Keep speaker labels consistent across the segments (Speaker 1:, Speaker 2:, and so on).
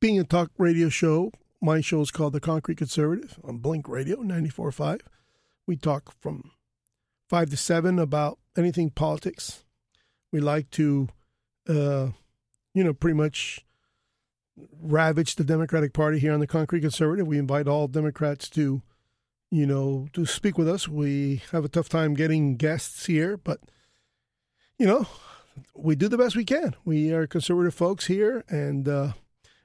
Speaker 1: being a talk radio show, my show is called The Concrete Conservative on Blink Radio 94.5. We talk from 5 to 7 about anything politics. We like to, uh, you know, pretty much ravage the Democratic Party here on The Concrete Conservative. We invite all Democrats to, you know, to speak with us. We have a tough time getting guests here, but, you know, we do the best we can. We are conservative folks here, and uh,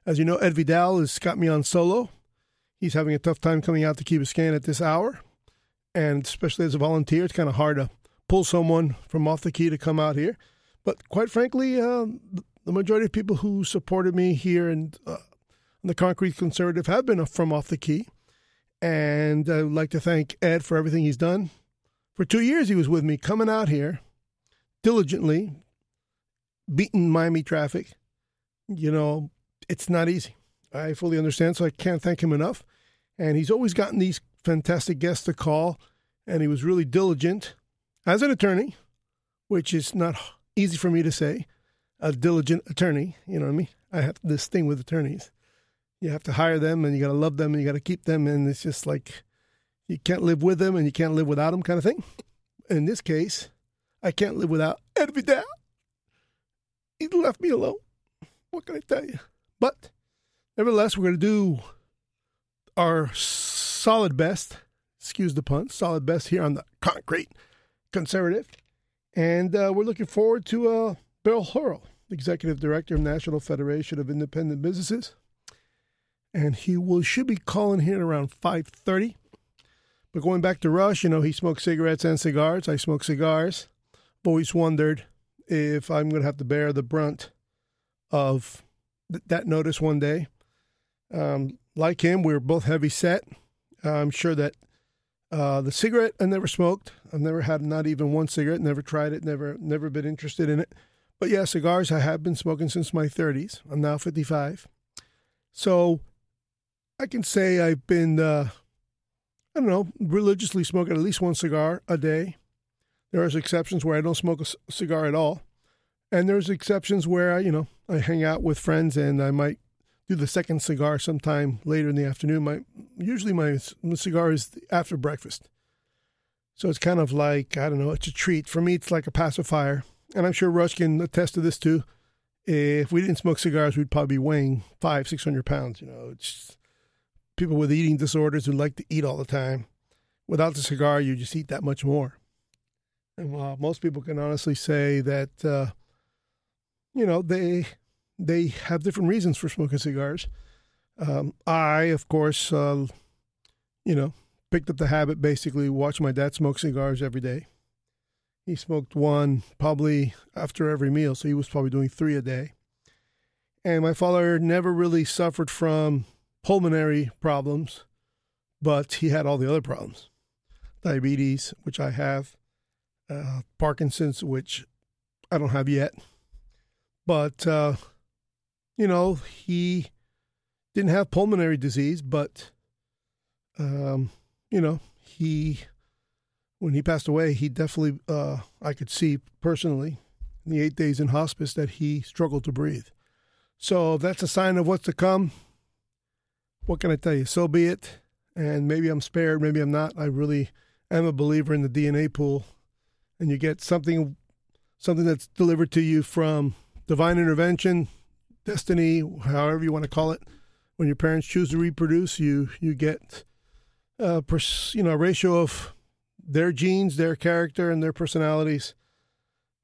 Speaker 1: as you know, Ed Vidal has got me on solo. He's having a tough time coming out to Key Biscayne at this hour, and especially as a volunteer, it's kind of hard to pull someone from off the key to come out here. But quite frankly, uh, the majority of people who supported me here in, uh, the Concrete Conservative have been from off the key, and I would like to thank Ed for everything he's done. For two years, he was with me coming out here diligently, beating Miami traffic. You know, it's not easy. I fully understand, so I can't thank him enough. And he's always gotten these fantastic guests to call, and he was really diligent as an attorney, which is not easy for me to say. A diligent attorney, you know what I mean? I have this thing with attorneys. You have to hire them, and you got to love them, and you got to keep them, and it's just like you can't live with them, and you can't live without them, kind of thing. In this case, I can't live without Ed Vidal. He left me alone. What can I tell you? But nevertheless, we're going to do our solid best, excuse the pun, solid best here on the concrete conservative. And uh, we're looking forward to uh, Bill Herrle, Executive Director of National Federation of Independent Businesses. And he will should be calling here around 5.30. But going back to Rush, you know, he smokes cigarettes and cigars. I smoke cigars. I've always wondered if I'm going to have to bear the brunt of that notice one day. Um, like him, we are both heavy set. I'm sure that uh, the cigarette I never smoked. I've never had not even one cigarette. Never tried it. Never never been interested in it. But yeah, cigars I have been smoking since my 30s. I'm now 55, so I can say I've been uh, I don't know religiously smoking at least one cigar a day. There are exceptions where I don't smoke a cigar at all, and there's exceptions where I you know I hang out with friends and I might do the second cigar sometime later in the afternoon. My usually my cigar is after breakfast, so it's kind of like I don't know. It's a treat for me. It's like a pacifier, and I'm sure Rush can attest to this too. If we didn't smoke cigars, we'd probably be weighing five, six hundred pounds. You know, it's people with eating disorders who like to eat all the time. Without the cigar, you just eat that much more. And uh, most people can honestly say that, uh, you know, they they have different reasons for smoking cigars. Um, I, of course, uh, you know, picked up the habit. Basically, watch my dad smoke cigars every day. He smoked one probably after every meal, so he was probably doing three a day. And my father never really suffered from pulmonary problems, but he had all the other problems diabetes, which I have, uh, Parkinson's, which I don't have yet. But, uh, you know, he didn't have pulmonary disease, but, um, you know, he, when he passed away, he definitely, uh, I could see personally in the eight days in hospice that he struggled to breathe. So that's a sign of what's to come. What can I tell you? So be it. And maybe I'm spared, maybe I'm not. I really am a believer in the DNA pool. And you get something something that's delivered to you from divine intervention, destiny, however you want to call it. When your parents choose to reproduce, you you get a pers- you know a ratio of their genes, their character, and their personalities.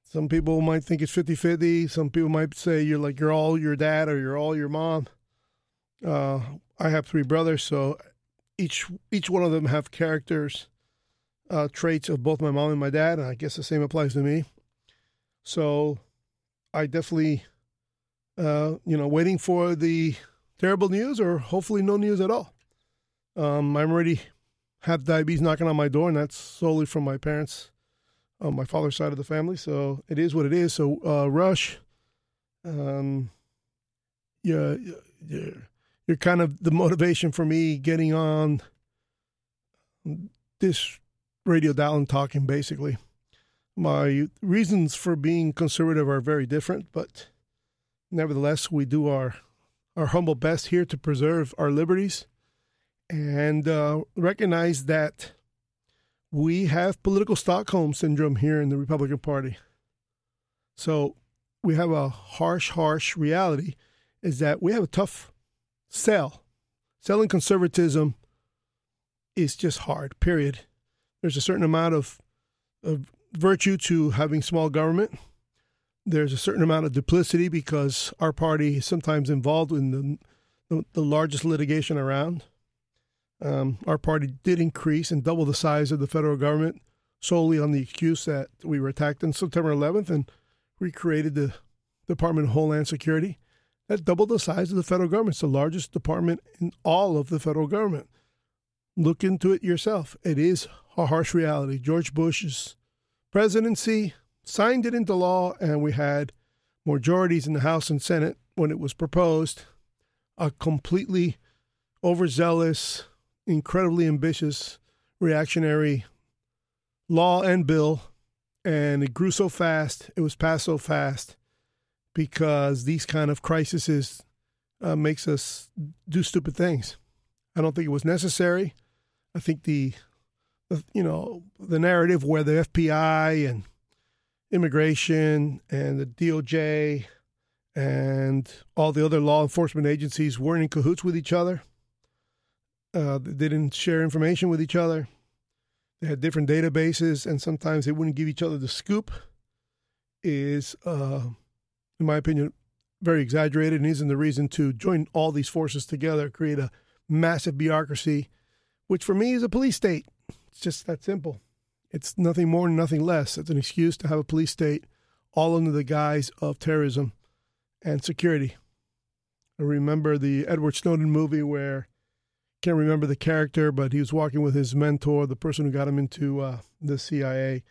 Speaker 1: Some people might think it's 50 50. Some people might say you're like you're all your dad or you're all your mom. Uh, I have three brothers, so each each one of them have characters, uh, traits of both my mom and my dad, and I guess the same applies to me. So, I definitely, uh, you know, waiting for the terrible news or hopefully no news at all. Um, I'm already have diabetes knocking on my door, and that's solely from my parents on my father's side of the family. So it is what it is. So uh, Rush, um, yeah, you're, you're kind of the motivation for me getting on this radio dial and talking. Basically, my reasons for being conservative are very different, but nevertheless, we do our our humble best here to preserve our liberties and uh, recognize that we have political Stockholm syndrome here in the Republican Party. So we have a harsh, harsh reality is that we have a tough sell. Selling conservatism is just hard, period. There's a certain amount of, of virtue to having small government. There's a certain amount of duplicity because our party is sometimes involved in the, the, largest litigation around. Um, our party did increase and double the size of the federal government solely on the excuse that we were attacked on September 11th and we created the Department of Homeland Security. That doubled the size of the federal government. It's the largest department in all of the federal government. Look into it yourself. It is a harsh reality. George Bush's presidency signed it into law, and we had majorities in the House and Senate when it was proposed. A completely overzealous, incredibly ambitious, reactionary law and bill, and it grew so fast, it was passed so fast because these kind of crises uh, makes us do stupid things. I don't think it was necessary. I think the, you know the narrative where the FBI and immigration and the DOJ and all the other law enforcement agencies weren't in cahoots with each other. Uh, they didn't share information with each other. They had different databases, and sometimes they wouldn't give each other the scoop. Is uh, in my opinion, very exaggerated and isn't the reason to join all these forces together, create a massive bureaucracy, which for me is a police state. It's just that simple. It's nothing more and nothing less. It's an excuse to have a police state all under the guise of terrorism and security. I remember the Edward Snowden movie where can't remember the character, but he was walking with his mentor, the person who got him into uh, the CIA,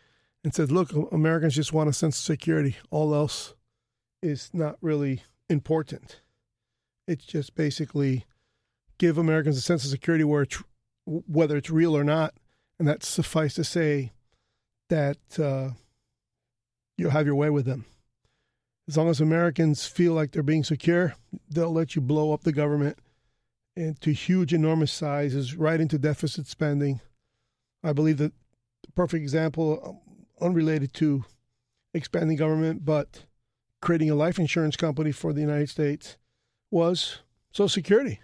Speaker 1: and said, "Look, Americans just want a sense of security. All else is not really important. It's just basically give Americans a sense of security where it's, whether it's real or not, and that's suffice to say that uh, you'll have your way with them. As long as Americans feel like they're being secure, they'll let you blow up the government into huge, enormous sizes, right into deficit spending. I believe that the perfect example, um, unrelated to expanding government, but creating a life insurance company for the United States was Social Security.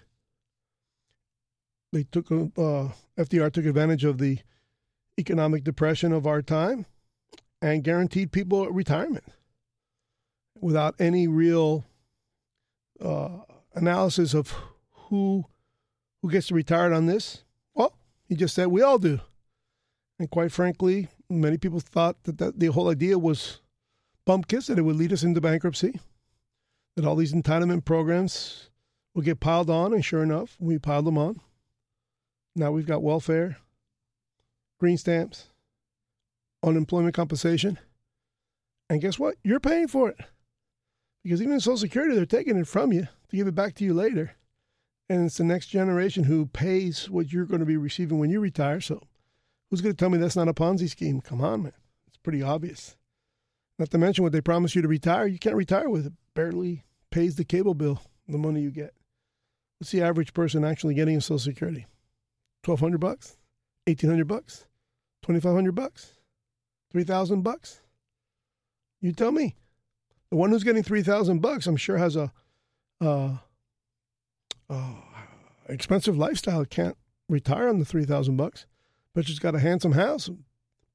Speaker 1: They took uh, FDR took advantage of the economic depression of our time and guaranteed people retirement without any real uh, analysis of who who gets to retire on this. Well, he just said we all do, and quite frankly, many people thought that, that the whole idea was bumpkins that it would lead us into bankruptcy, that all these entitlement programs would get piled on, and sure enough, we piled them on. Now we've got welfare, green stamps, unemployment compensation. And guess what? You're paying for it. Because even in Social Security, they're taking it from you to give it back to you later. And it's the next generation who pays what you're going to be receiving when you retire. So who's going to tell me that's not a Ponzi scheme? Come on, man. It's pretty obvious. Not to mention what they promise you to retire. You can't retire with it. Barely pays the cable bill, the money you get. What's the average person actually getting in Social Security? Twelve hundred bucks, eighteen hundred bucks, twenty five hundred bucks, three thousand bucks. You tell me. The one who's getting three thousand bucks, I'm sure, has a uh, uh, expensive lifestyle. Can't retire on the three thousand bucks, but she's got a handsome house,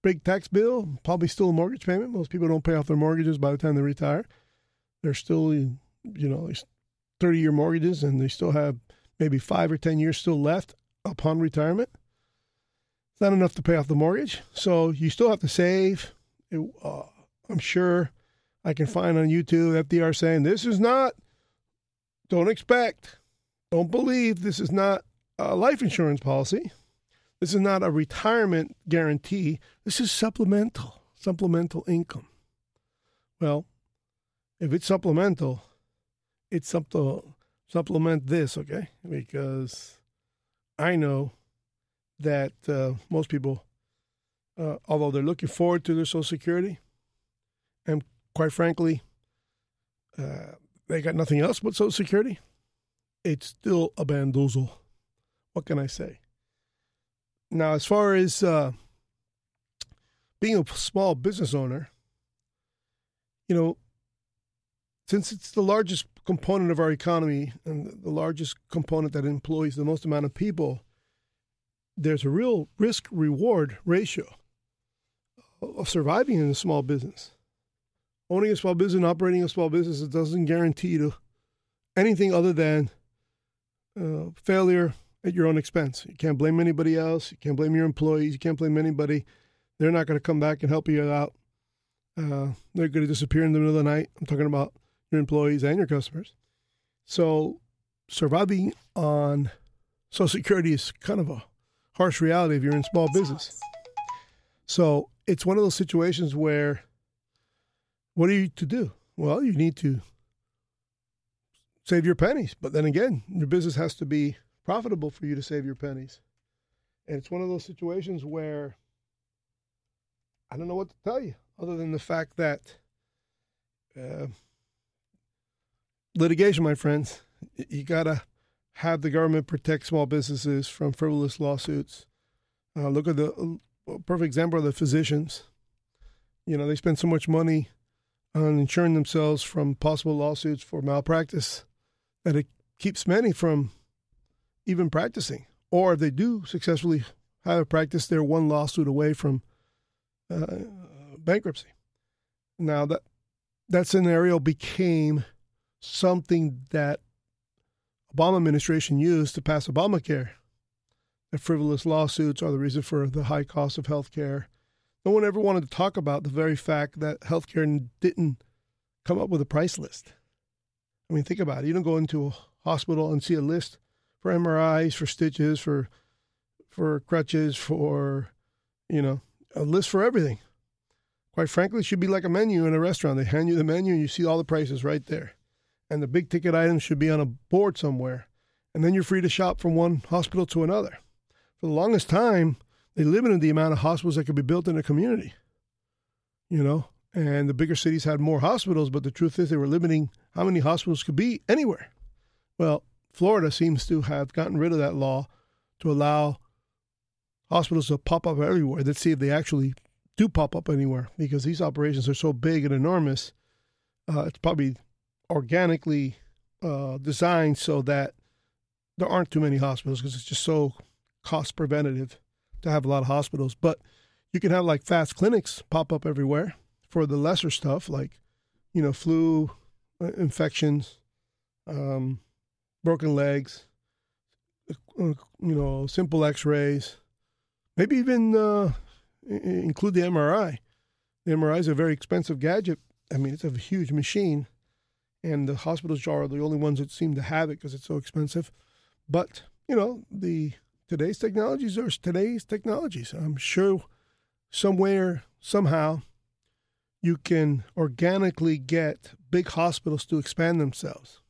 Speaker 1: big tax bill, probably still a mortgage payment. Most people don't pay off their mortgages by the time they retire. They're still, you know, 30 year mortgages and they still have maybe five or 10 years still left upon retirement. It's not enough to pay off the mortgage. So you still have to save. It, uh, I'm sure I can find on YouTube FDR saying this is not, don't expect, don't believe this is not a life insurance policy. This is not a retirement guarantee. This is supplemental, supplemental income. Well, if it's supplemental, it's to supplement this, okay? Because I know that uh, most people, uh, although they're looking forward to their Social Security, and quite frankly, uh, they got nothing else but Social Security. it's still a bamboozle. What can I say? Now, as far as uh, being a small business owner, you know, since it's the largest component of our economy and the largest component that employs the most amount of people, there's a real risk reward ratio of surviving in a small business. Owning a small business operating a small business it doesn't guarantee you anything other than uh, failure at your own expense. You can't blame anybody else. You can't blame your employees. You can't blame anybody. They're not going to come back and help you out. Uh, they're going to disappear in the middle of the night. I'm talking about your employees and your customers. So surviving on Social Security is kind of a harsh reality if you're in small business. So it's one of those situations where what are you to do? Well, you need to save your pennies. But then again, your business has to be profitable for you to save your pennies. And it's one of those situations where I don't know what to tell you other than the fact that uh, litigation, my friends, you got to have the government protect small businesses from frivolous lawsuits. Uh, look at the uh, perfect example of the physicians. You know, they spend so much money on insuring themselves from possible lawsuits for malpractice that it keeps many from even practicing. Or if they do successfully have a practice, they're one lawsuit away from uh, bankruptcy. Now that that scenario became something that Obama administration used to pass Obamacare. The frivolous lawsuits are the reason for the high cost of health care. No one ever wanted to talk about the very fact that healthcare didn't come up with a price list. I mean, think about it. You don't go into a hospital and see a list for MRIs, for stitches, for for crutches, for you know, a list for everything. Quite frankly, it should be like a menu in a restaurant. They hand you the menu and you see all the prices right there. And the big ticket items should be on a board somewhere. And then you're free to shop from one hospital to another. For the longest time, they limited the amount of hospitals that could be built in a community. You know, and the bigger cities had more hospitals, but the truth is they were limiting how many hospitals could be anywhere. Well, Florida seems to have gotten rid of that law to allow hospitals to pop up everywhere. Let's see if they actually do pop up anywhere because these operations are so big and enormous. Uh, it's probably organically uh, designed so that there aren't too many hospitals because it's just so cost preventative to have a lot of hospitals. But you can have like fast clinics pop up everywhere for the lesser stuff like, you know, flu uh, infections, um, broken legs, uh, you know, simple X-rays, maybe even uh, include the MRI. The MRI is a very expensive gadget. I mean, it's a huge machine, and the hospitals are the only ones that seem to have it because it's so expensive. But you know, the today's technologies are today's technologies. I'm sure somewhere, somehow, you can organically get big hospitals to expand themselves.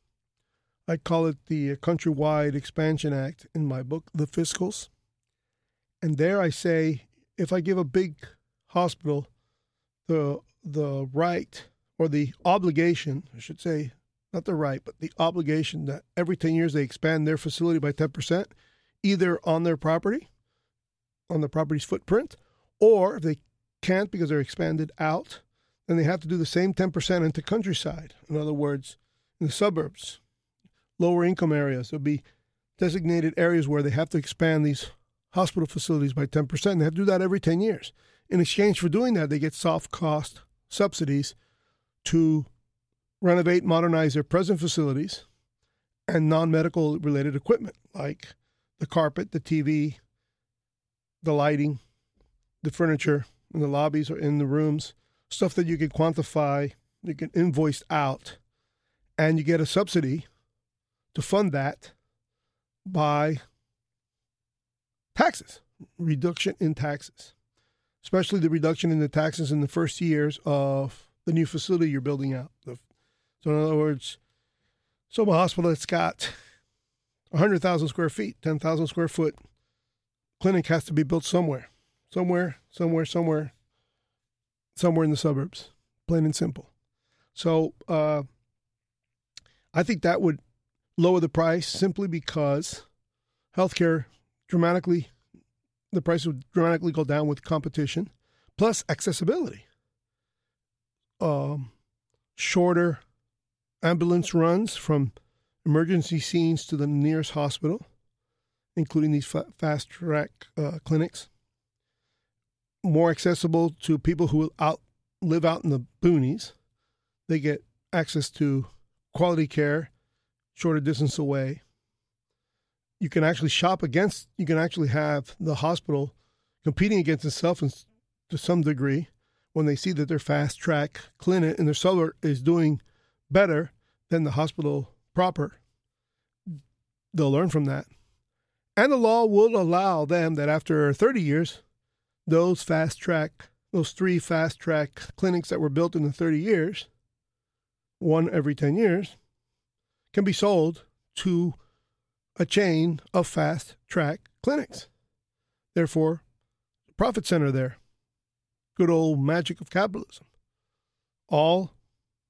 Speaker 1: I call it the uh, Countrywide Expansion Act in my book, The Fiscals. And there I say if I give a big hospital the the right or the obligation, I should say, not the right, but the obligation that every 10 years they expand their facility by 10%, either on their property, on the property's footprint, or if they can't because they're expanded out, then they have to do the same 10% into countryside. In other words, in the suburbs, lower income areas. There'll be designated areas where they have to expand these hospital facilities by 10%. They have to do that every 10 years. In exchange for doing that, they get soft cost subsidies to renovate, modernize their present facilities and non medical related equipment like the carpet, the TV, the lighting, the furniture in the lobbies or in the rooms, stuff that you can quantify, you can invoice out, and you get a subsidy to fund that by taxes, reduction in taxes, especially the reduction in the taxes in the first years of the new facility you're building out. So, in other words, Soma Hospital that's got 100,000 square feet, 10,000 square foot clinic has to be built somewhere, somewhere, somewhere, somewhere, somewhere in the suburbs, plain and simple. So, uh, I think that would lower the price simply because healthcare dramatically, the price would dramatically go down with competition, plus accessibility. Um, shorter ambulance runs from emergency scenes to the nearest hospital, including these fa- fast track uh, clinics. More accessible to people who out live out in the boonies. They get access to quality care, shorter distance away. You can actually shop against. You can actually have the hospital competing against itself in, to some degree when they see that their fast track clinic in their suburb is doing better than the hospital proper. They'll learn from that. And the law will allow them that after 30 years, those fast track, those three fast track clinics that were built in the 30 years, one every 10 years, can be sold to a chain of fast track clinics. Therefore, profit center there. Good old magic of capitalism. All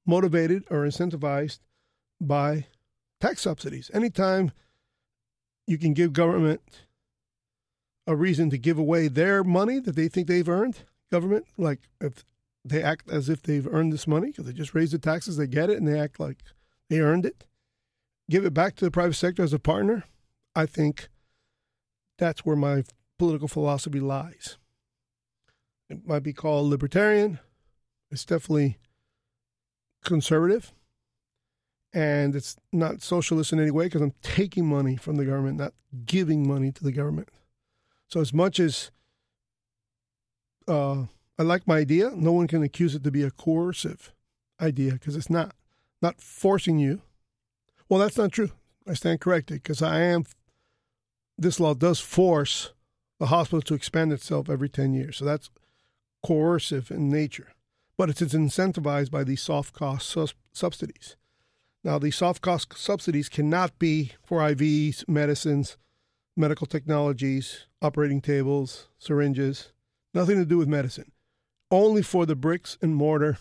Speaker 1: motivated or incentivized by tax subsidies. Anytime you can give government a reason to give away their money that they think they've earned, government, like if they act as if they've earned this money because they just raised the taxes, they get it, and they act like they earned it. Give it back to the private sector as a partner. I think that's where my political philosophy lies. It might be called libertarian. It's definitely conservative and it's not socialist in any way because I'm taking money from the government, not giving money to the government. So as much as uh, I like my idea, no one can accuse it to be a coercive idea because it's not. Not forcing you. Well, that's not true. I stand corrected because I am. This law does force the hospital to expand itself every 10 years. So that's coercive in nature. But it's incentivized by these soft cost subsidies. Now, these soft cost subsidies cannot be for IVs, medicines, medical technologies, operating tables, syringes, nothing to do with medicine. Only for the bricks and mortar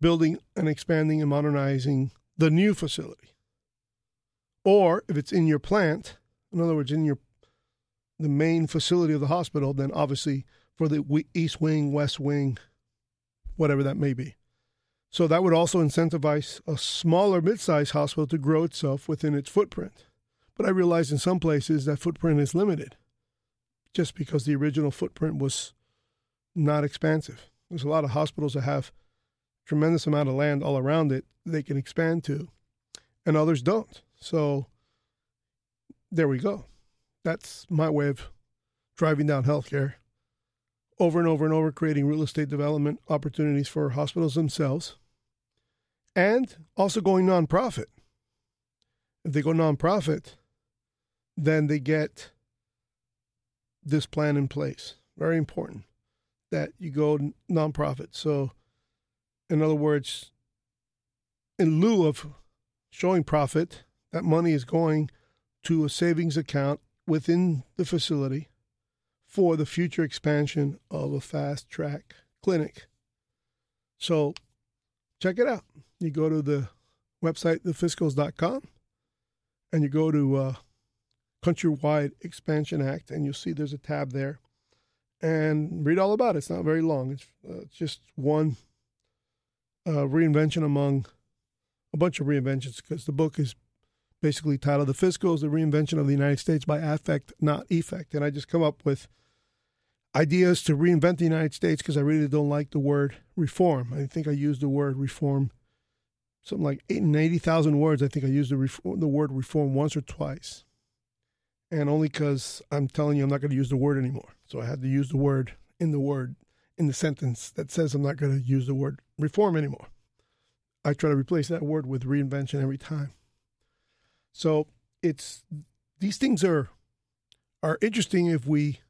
Speaker 1: building and expanding and modernizing the new facility. Or if it's in your plant, in other words, in your the main facility of the hospital, then obviously for the east wing, west wing, whatever that may be. So that would also incentivize a smaller mid-sized hospital to grow itself within its footprint. But I realize in some places that footprint is limited just because the original footprint was not expansive. There's a lot of hospitals that have tremendous amount of land all around it they can expand to and others don't. So there we go. That's my way of driving down healthcare over and over and over, creating real estate development opportunities for hospitals themselves, and also going nonprofit. If they go nonprofit, then they get this plan in place. Very important that you go nonprofit. So, in other words, in lieu of showing profit, that money is going to a savings account within the facility for the future expansion of a fast track clinic. So check it out. You go to the website, thefiscals.com, and you go to uh, Countrywide Expansion Act, and you'll see there's a tab there. And read all about it. It's not very long, it's, uh, just one uh, reinvention among a bunch of reinventions because the book is basically titled The Fiscals, the Reinvention of the United States by Affect, Not Effect. And I just come up with ideas to reinvent the United States because I really don't like the word reform. I think I used the word reform something like 80,000 words. I think I used the, reform, the word reform once or twice. And only because I'm telling you I'm not going to use the word anymore. So I had to use the word in the word in the sentence that says I'm not going to use the word reform anymore. I try to replace that word with reinvention every time. So it's these things are are interesting if we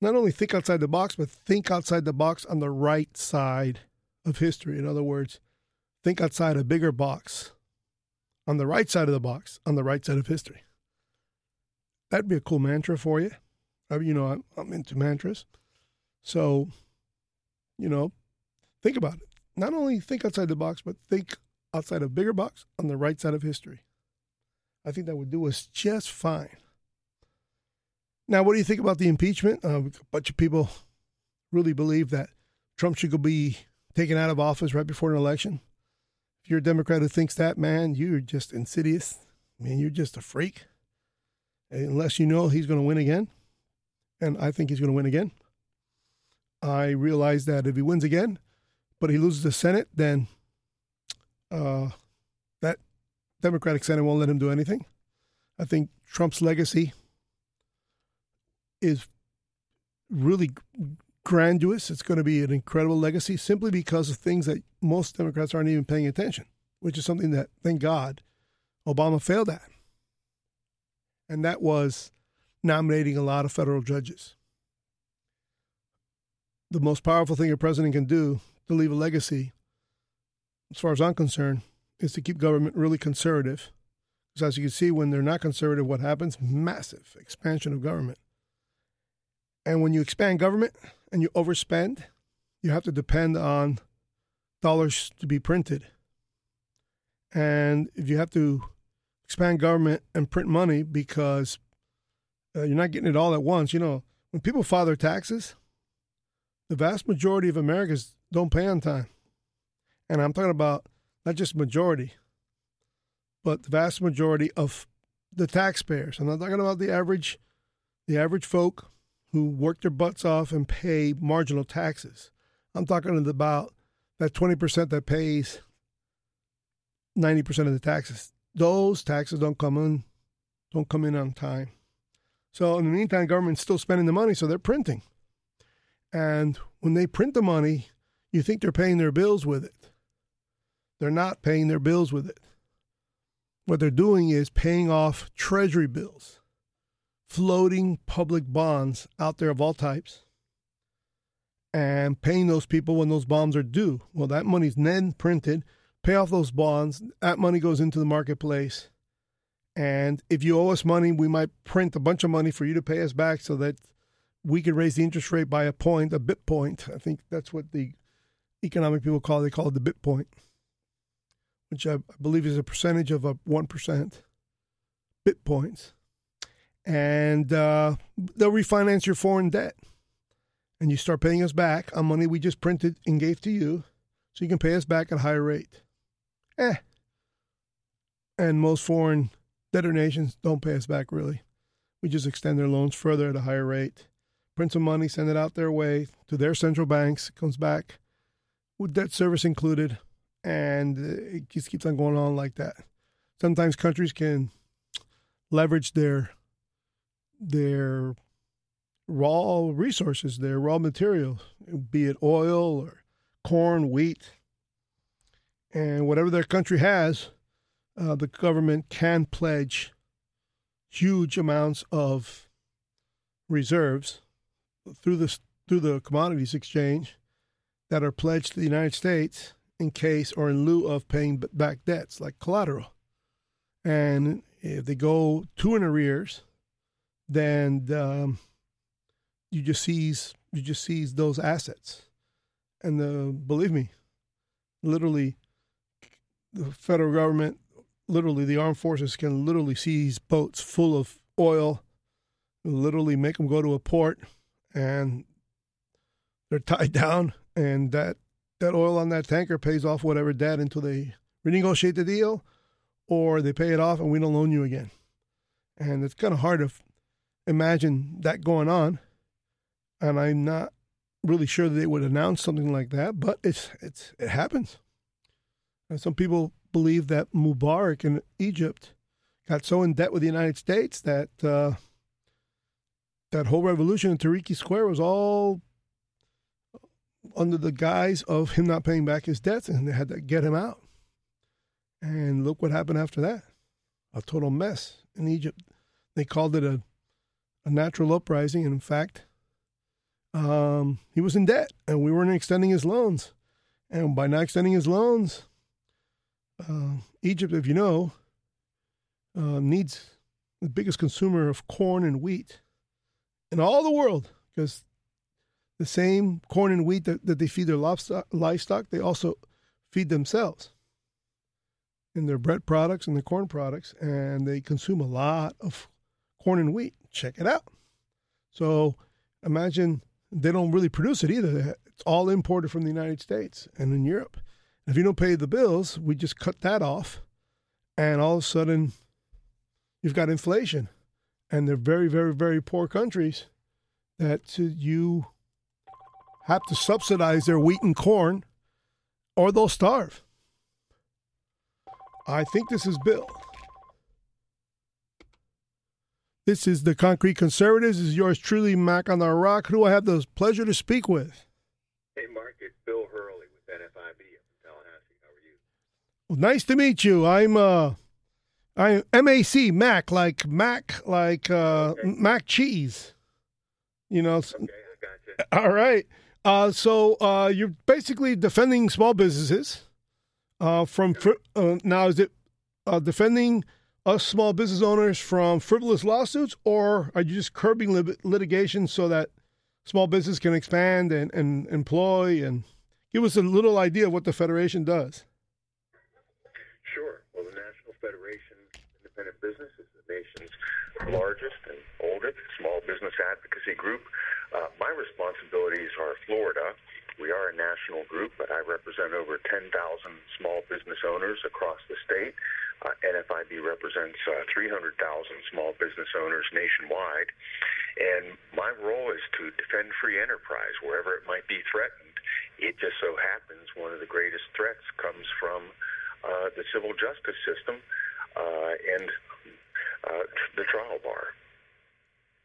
Speaker 1: not only think outside the box, but think outside the box on the right side of history. In other words, think outside a bigger box on the right side of the box, on the right side of history. That'd be a cool mantra for you. I mean, you know, I'm, I'm into mantras. So, you know, think about it. Not only think outside the box, but think outside a bigger box on the right side of history. I think that would do us just fine. Now, what do you think about the impeachment? Uh, a bunch of people really believe that Trump should be taken out of office right before an election. If you're a Democrat who thinks that, man, you're just insidious. I mean, you're just a freak. Unless you know he's going to win again. And I think he's going to win again. I realize that if he wins again, but he loses the Senate, then uh, that Democratic Senate won't let him do anything. I think Trump's legacy is really grandiose. It's going to be an incredible legacy simply because of things that most Democrats aren't even paying attention, which is something that, thank God, Obama failed at. And that was nominating a lot of federal judges. The most powerful thing a president can do to leave a legacy, as far as I'm concerned, is to keep government really conservative. Because as you can see, when they're not conservative, what happens? Massive expansion of government. And when you expand government and you overspend, you have to depend on dollars to be printed. And if you have to expand government and print money because uh, you're not getting it all at once, you know, when people file their taxes, the vast majority of Americans don't pay on time. And I'm talking about not just majority, but the vast majority of the taxpayers. I'm not talking about the average the average folk who work their butts off and pay marginal taxes. I'm talking about that 20% that pays 90% of the taxes. Those taxes don't come in don't come in on time. So in the meantime, government's still spending the money, so they're printing. And when they print the money, you think they're paying their bills with it. They're not paying their bills with it. What they're doing is paying off treasury bills floating public bonds out there of all types and paying those people when those bonds are due. Well, that money's then printed, pay off those bonds, that money goes into the marketplace. And if you owe us money, we might print a bunch of money for you to pay us back so that we could raise the interest rate by a point, a bit point. I think that's what the economic people call it. They call it the bit point, which I believe is a percentage of a 1% bit points and uh, they'll refinance your foreign debt. And you start paying us back on money we just printed and gave to you, so you can pay us back at a higher rate. Eh. And most foreign debtor nations don't pay us back really. We just extend their loans further at a higher rate, print some money, send it out their way to their central banks, comes back with debt service included, and it just keeps on going on like that. Sometimes countries can leverage their their raw resources, their raw materials, be it oil or corn, wheat, and whatever their country has, uh, the government can pledge huge amounts of reserves through the through the commodities exchange that are pledged to the United States in case or in lieu of paying back debts like collateral. And if they go two in arrears, then um, you just seize you just seize those assets, and the believe me, literally, the federal government, literally the armed forces can literally seize boats full of oil, literally make them go to a port, and they're tied down, and that that oil on that tanker pays off whatever debt until they renegotiate the deal, or they pay it off and we don't loan you again. And it's kind of hard to imagine that going on. And I'm not really sure that they would announce something like that, but it's it's it happens. And some people believe that Mubarak in Egypt got so in debt with the United States that uh, that whole revolution in Tahrir Square was all under the guise of him not paying back his debts, and they had to get him out. And look what happened after that a total mess in Egypt. They called it a a natural uprising. And in fact, um, he was in debt and we weren't extending his loans. And by not extending his loans, uh, Egypt, if you know, uh, needs the biggest consumer of corn and wheat in all the world because the same corn and wheat that, that they feed their livestock, they also feed themselves. in their bread products and their corn products, and they consume a lot of corn and wheat. Check it out. So imagine they don't really produce it either. It's all imported from the United States and in Europe. If you don't pay the bills, we just cut that off, and all of a sudden, you've got inflation. And they're very, very, very poor countries that you have to subsidize their wheat and corn, or they'll starve. I think this is Bill. This is the Concrete Conservatives. This is yours truly, Mac on the Rock, who I have the pleasure to speak with.
Speaker 2: Hey, Mark, it's Bill Herrle with NFIB in Tallahassee. How are you?
Speaker 1: Well, nice to meet you. I'm uh, I'm MAC Mac, like Mac, like uh, okay. Mac cheese. You know.
Speaker 2: Okay, I gotcha.
Speaker 1: All right. Uh, so uh, you're basically defending small businesses uh, from fr- uh, now. Is it uh, defending us small business owners from frivolous lawsuits, or are you just curbing lit- litigation so that small business can expand and, and employ and give us a little idea of what the federation does?
Speaker 2: Sure. Well, the National Federation of Independent Business is the nation's largest and oldest small business advocacy group. Uh, my responsibilities are Florida. We are a national group, but I represent over 10,000 small business owners across the state. Uh, NFIB represents uh, 300,000 small business owners nationwide. And my role is to defend free enterprise wherever it might be threatened. It just so happens one of the greatest threats comes from uh, the civil justice system uh, and uh, the trial bar.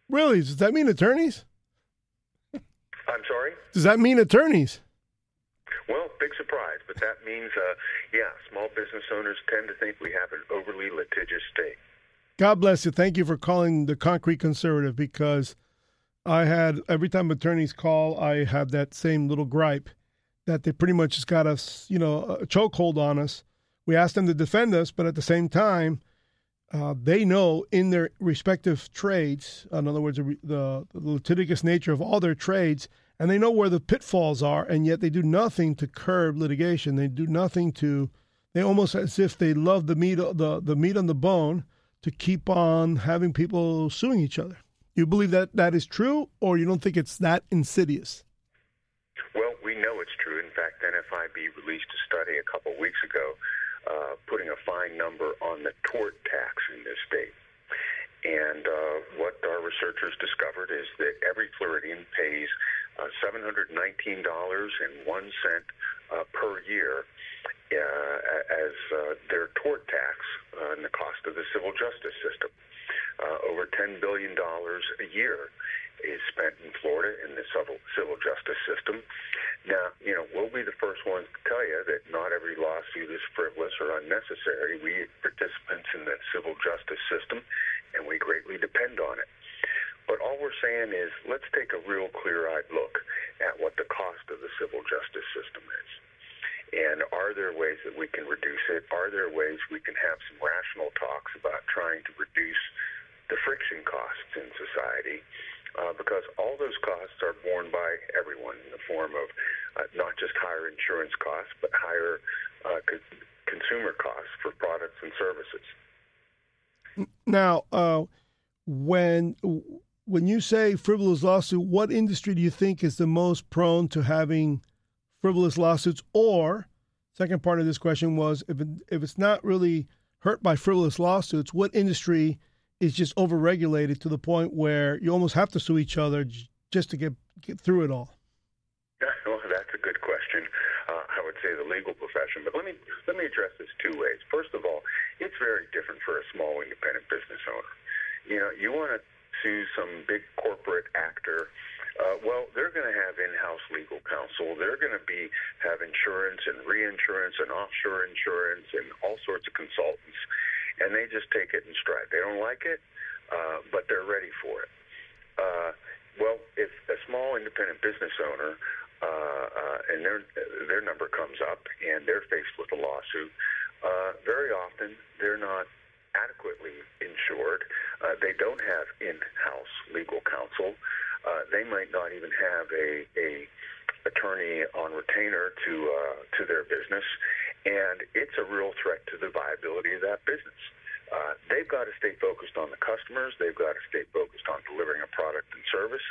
Speaker 1: Really? Does that mean attorneys?
Speaker 2: I'm sorry?
Speaker 1: Does that mean attorneys?
Speaker 2: Well, big surprise, but that means, uh, yeah, small business owners tend to think we have an overly litigious state.
Speaker 1: God bless you. Thank you for calling the Concrete Conservative because I had, every time attorneys call, I have that same little gripe that they pretty much just got us, you know, a chokehold on us. We asked them to defend us, but at the same time, uh, they know in their respective trades, in other words, the, the, litigious nature of all their trades, and they know where the pitfalls are, and yet they do nothing to curb litigation. They do nothing to, they almost as if they love the meat, the, the meat on the bone to keep on having people suing each other. You believe that that is true, or you don't think it's that insidious?
Speaker 2: Well, we know it's true. In fact, NFIB released a study a couple weeks ago uh, putting a fine number on the tort tax in this state. And uh, what our researchers discovered is that every Floridian pays uh, $719.01 uh, per year uh, as uh, their tort tax uh, and the cost of the civil justice system. Uh, over $10 billion a year is spent in Florida in the civil, civil justice system. Now, you know, we'll be the first ones to tell you that not every lawsuit is frivolous or unnecessary. We participants in the civil justice system, and we greatly depend on it. But all we're saying is let's take a real clear-eyed look at what the cost of the civil justice system is. And are there ways that we can reduce it? Are there ways we can have some rational talks about trying to reduce the friction costs in society? Uh, because all those costs are borne by everyone in the form of uh, not just higher insurance costs, but higher uh, co- consumer costs for products and services.
Speaker 1: Now, uh, when when you say frivolous lawsuit, what industry do you think is the most prone to having frivolous lawsuits? Or, second part of this question was, if it, if it's not really hurt by frivolous lawsuits, what industry is just overregulated to the point where you almost have to sue each other just to get get through it all?
Speaker 2: Yeah, Well, that's a good question. Uh, I would say the legal profession, but let me let me address this two ways. First of all, it's very different for a small independent business owner. You know, you want to sue some big corporate actor. Uh, well, they're going to have in-house legal counsel. They're going to be have insurance and reinsurance and offshore insurance and all sorts of consultants and they just take it in stride. They don't like it, uh, but they're ready for it. Uh, well, if a small independent business owner uh, uh, and their their number comes up and they're faced with a lawsuit, uh, very often they're not adequately insured. Uh, they don't have in-house legal counsel. Uh, they might not even have a, a attorney on retainer to uh, to their business, and it's a real threat to the viability of that business. Uh, they've got to stay focused on the customers. They've got to stay focused on delivering a product and service.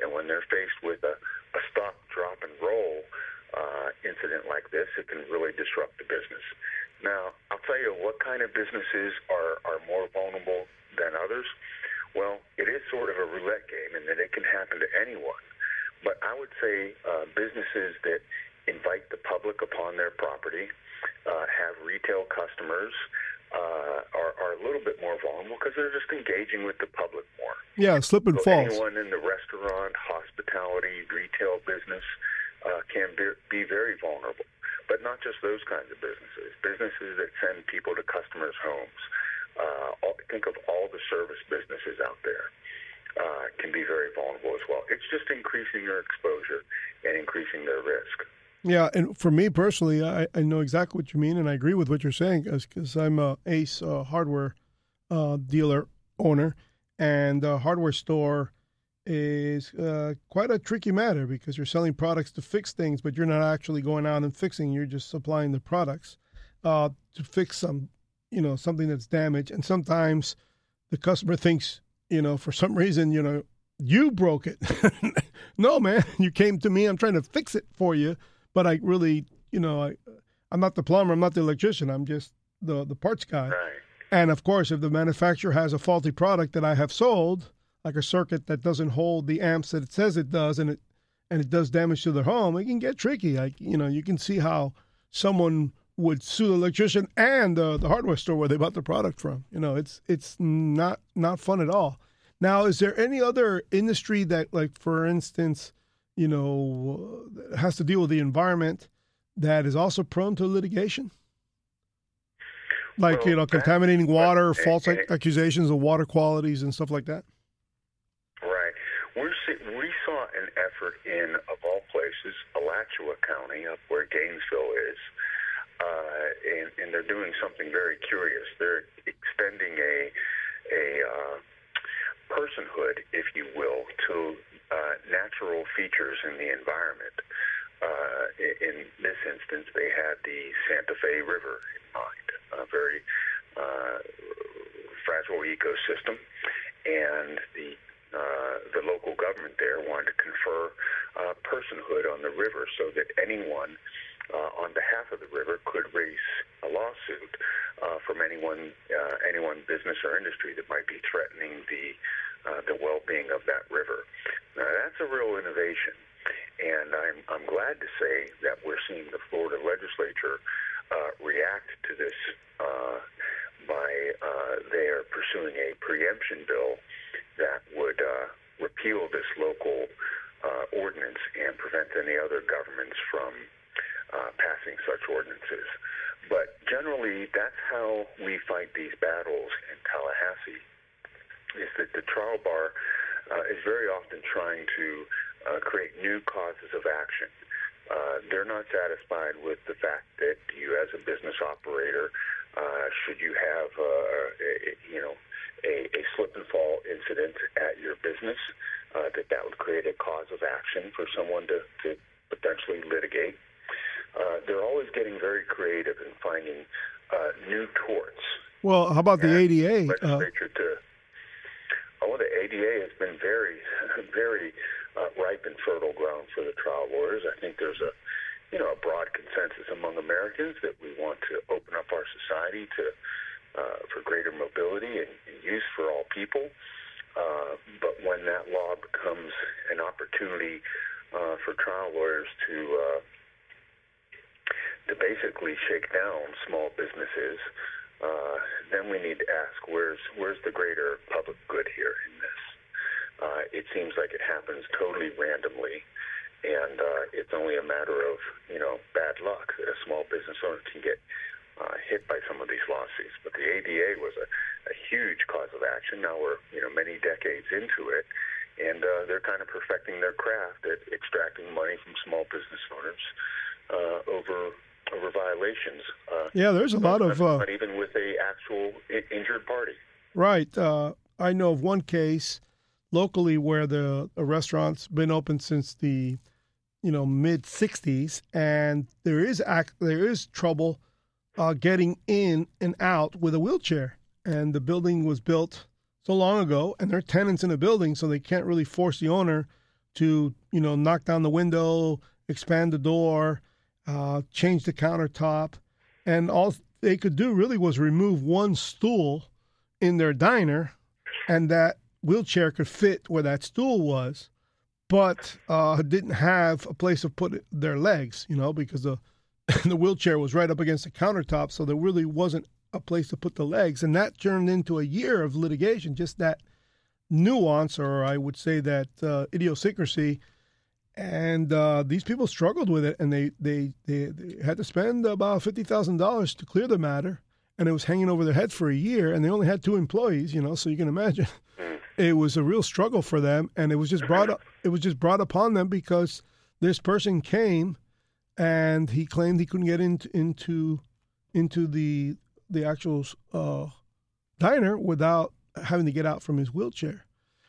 Speaker 2: And when they're faced with a, a stop, drop, and roll uh, incident like this, it can really disrupt the business. Now, I'll tell you what kind of businesses are, are more vulnerable than others. Well, it is sort of a roulette game in that it can happen to anyone. But I would say uh, businesses that invite the public upon their property, uh, have retail customers, uh, are, are a little bit more vulnerable because they're just engaging with the public more.
Speaker 1: Yeah, slip and
Speaker 2: so
Speaker 1: falls.
Speaker 2: Anyone in the restaurant, hospitality, retail business uh, can be, be very vulnerable. But not just those kinds of businesses. Businesses that send people to customers' homes. Uh, all, think of all the service businesses out there. Uh, can be very vulnerable as well. It's just increasing your exposure and increasing their risk.
Speaker 1: Yeah, and for me personally, I, I know exactly what you mean, and I agree with what you're saying because I'm a Ace uh, hardware uh, dealer owner, and the hardware store is uh, quite a tricky matter because you're selling products to fix things, but you're not actually going out and fixing. You're just supplying the products uh, to fix some, you know, something that's damaged, and sometimes the customer thinks, you know, for some reason, you know, you broke it. no, man, you came to me. I'm trying to fix it for you but I really, you know, I, I'm not the plumber, I'm not the electrician, I'm just the the parts guy.
Speaker 2: Right.
Speaker 1: And of course, if the manufacturer has a faulty product that I have sold, like a circuit that doesn't hold the amps that it says it does, and it and it does damage to their home, it can get tricky. Like you know, you can see how someone would sue the electrician and uh, the hardware store where they bought the product from. You know, it's it's not not fun at all. Now, is there any other industry that, like for instance, you know, has to deal with the environment that is also prone to litigation? Like,
Speaker 2: well,
Speaker 1: you know, contaminating water,
Speaker 2: that,
Speaker 1: false
Speaker 2: and,
Speaker 1: accusations of water qualities and stuff like that?
Speaker 2: Right. We're, we saw an effort in, of all places, Alachua County, up where Gainesville is, uh, and, and, they're doing something very curious. They're extending a, a uh, personhood, if you will, to uh, natural features in the environment. Uh, in this instance, they had the Santa Fe River in mind, a very uh, fragile ecosystem, and the uh, the local government there wanted to confer uh, personhood on the river so that anyone uh, on behalf of the river could raise a lawsuit uh, from anyone, uh, anyone business or industry that might be threatening the uh, the well-being of that river. Now that's a real innovation, and I'm I'm glad to say that we're seeing the Florida legislature uh, react to this uh, by uh, they are pursuing a preemption bill that would uh, repeal this local uh, ordinance and prevent any other governments from uh, passing such ordinances. But generally, that's how we fight these battles in Tallahassee is that the trial bar uh, is very often trying to uh, create new causes of action. Uh, they're not satisfied with the fact that you, as a business operator, uh, should you have, uh, a, you know, a, a slip and fall incident at your business, uh, that that would create a cause of action for someone to, to potentially litigate. Uh, they're always getting very creative in finding uh, new torts.
Speaker 1: Well, how about the ADA?
Speaker 2: Legislature to Oh, the ADA has been very, very uh, ripe and fertile ground for the trial lawyers. I think there's a, you know, a broad consensus among Americans that we want to open up our society to uh, for greater mobility and, and use for all people. Uh, but when that law becomes an opportunity uh, for trial lawyers to uh, to basically shake down small businesses uh, then we need to ask where's where's the greater public good here in this? Uh, it seems like it happens totally randomly, and uh, it's only a matter of you know bad luck that a small business owner can get uh, hit by some of these lawsuits. But the ADA was a, a huge cause of action. Now we're you know many decades into it, and uh, they're kind of perfecting their craft at extracting money from small business owners uh, over over violations. Uh,
Speaker 1: yeah, there's a lot of.
Speaker 2: Uh, even with a actual injured party.
Speaker 1: Right. Uh, I know of one case locally where the a restaurant's been open since the you know mid '60s, and there is act there is trouble uh, getting in and out with a wheelchair. And the building was built so long ago, and there are tenants in the building, so they can't really force the owner to, you know, knock down the window, expand the door, uh, change the countertop. And all they could do really was remove one stool in their diner, and that wheelchair could fit where that stool was, but uh, didn't have a place to put their legs, you know, because the the wheelchair was right up against the countertop, so there really wasn't a place to put the legs, and that turned into a year of litigation. Just that nuance, or I would say that uh, idiosyncrasy, and uh, these people struggled with it, and they they they, they had to spend about fifty thousand dollars to clear the matter, and it was hanging over their head for a year, and they only had two employees, you know, so you can imagine. It was a real struggle for them, and it was just brought up. It was just brought upon them because this person came and he claimed he couldn't get into into into the the actual uh, diner without having to get out from his wheelchair.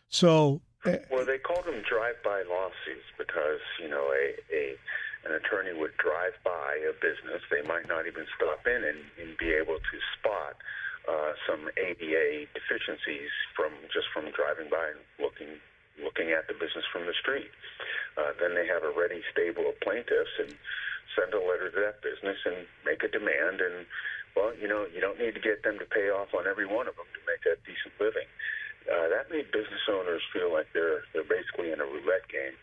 Speaker 1: So,
Speaker 2: well, they called them drive-by lawsuits because you know a, a an attorney would drive by a business. They might not even stop in and, and be able to spot uh, some ADA deficiencies from just from driving by and looking looking at the business from the street. Uh, then they have a ready stable of plaintiffs and send a letter to that business and make a demand. And well, you know, you don't need to get them to pay off on every one of them to make a decent living. Uh, that made business owners feel like they're they're basically in a roulette game.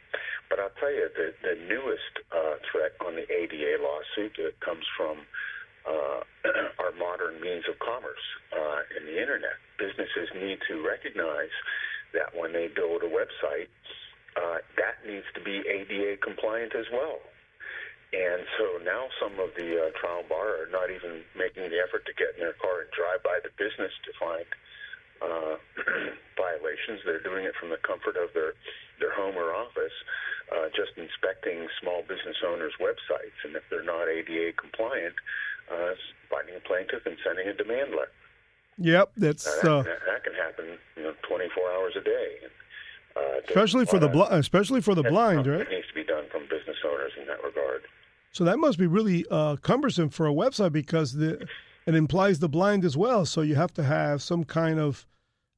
Speaker 2: But I'll tell you, the the newest uh, threat on the ADA lawsuit that comes from uh, our modern means of commerce uh, in the internet. Businesses need to recognize that when they build a website, uh, that needs to be ADA compliant as well. And so now some of the uh, trial bar are not even making the effort to get in their car and drive by the business to find uh, violations. They're doing it from the comfort of their, their home or office, uh, just inspecting small business owners' websites. And if they're not ADA compliant, uh, finding a plaintiff and sending a demand letter.
Speaker 1: Yep, that's
Speaker 2: uh, that, that, can happen, you know, 24 hours a day.
Speaker 1: Uh, especially for the bl- especially for the blind, right?
Speaker 2: It needs to be done from business owners in that regard.
Speaker 1: So that must be really uh, cumbersome for a website because the, it implies the blind as well. So you have to have some kind of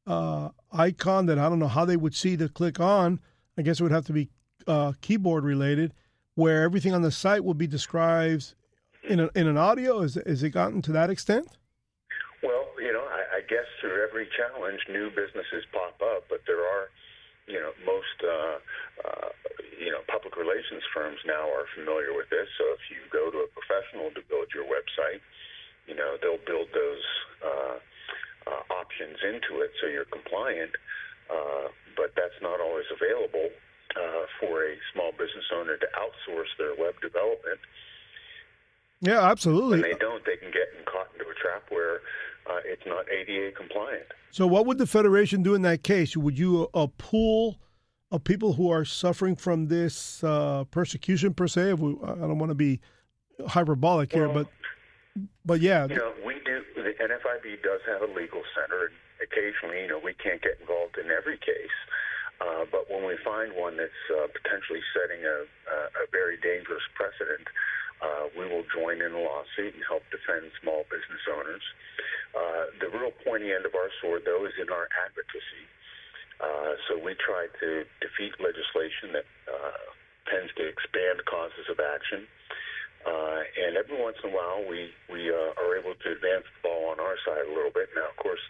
Speaker 1: uh, icon that I don't know how they would see to click on. I guess it would have to be uh, keyboard related, where everything on the site will be described in, a, in an audio. Is, is it gotten to that extent?
Speaker 2: Well, you know, I, I guess through every challenge, new businesses pop up, but there are you know, most uh, uh, you know public relations firms now are familiar with this. So if you go to a professional to build your website, you know they'll build those uh, uh, options into it so you're compliant. Uh, but that's not always available uh, for a small business owner to outsource their web development.
Speaker 1: Yeah, absolutely.
Speaker 2: When they don't, they can get caught into a trap where uh, it's not ADA compliant.
Speaker 1: So, what would the federation do in that case? Would you uh, pool of people who are suffering from this uh, persecution per se? I don't want to be hyperbolic here, but but yeah,
Speaker 2: you know, we do. The NFIB does have a legal center, and occasionally, you know, we can't get involved in every case. Uh, but when we find one that's uh, potentially setting a, a, a very dangerous precedent, uh, we will join in a lawsuit and help defend small business owners. Uh, the real pointy end of our sword, though, is in our advocacy. Uh, so we try to defeat legislation that uh, tends to expand causes of action. Uh, and every once in a while, we, we uh, are able to advance the ball on our side a little bit. Now, of course,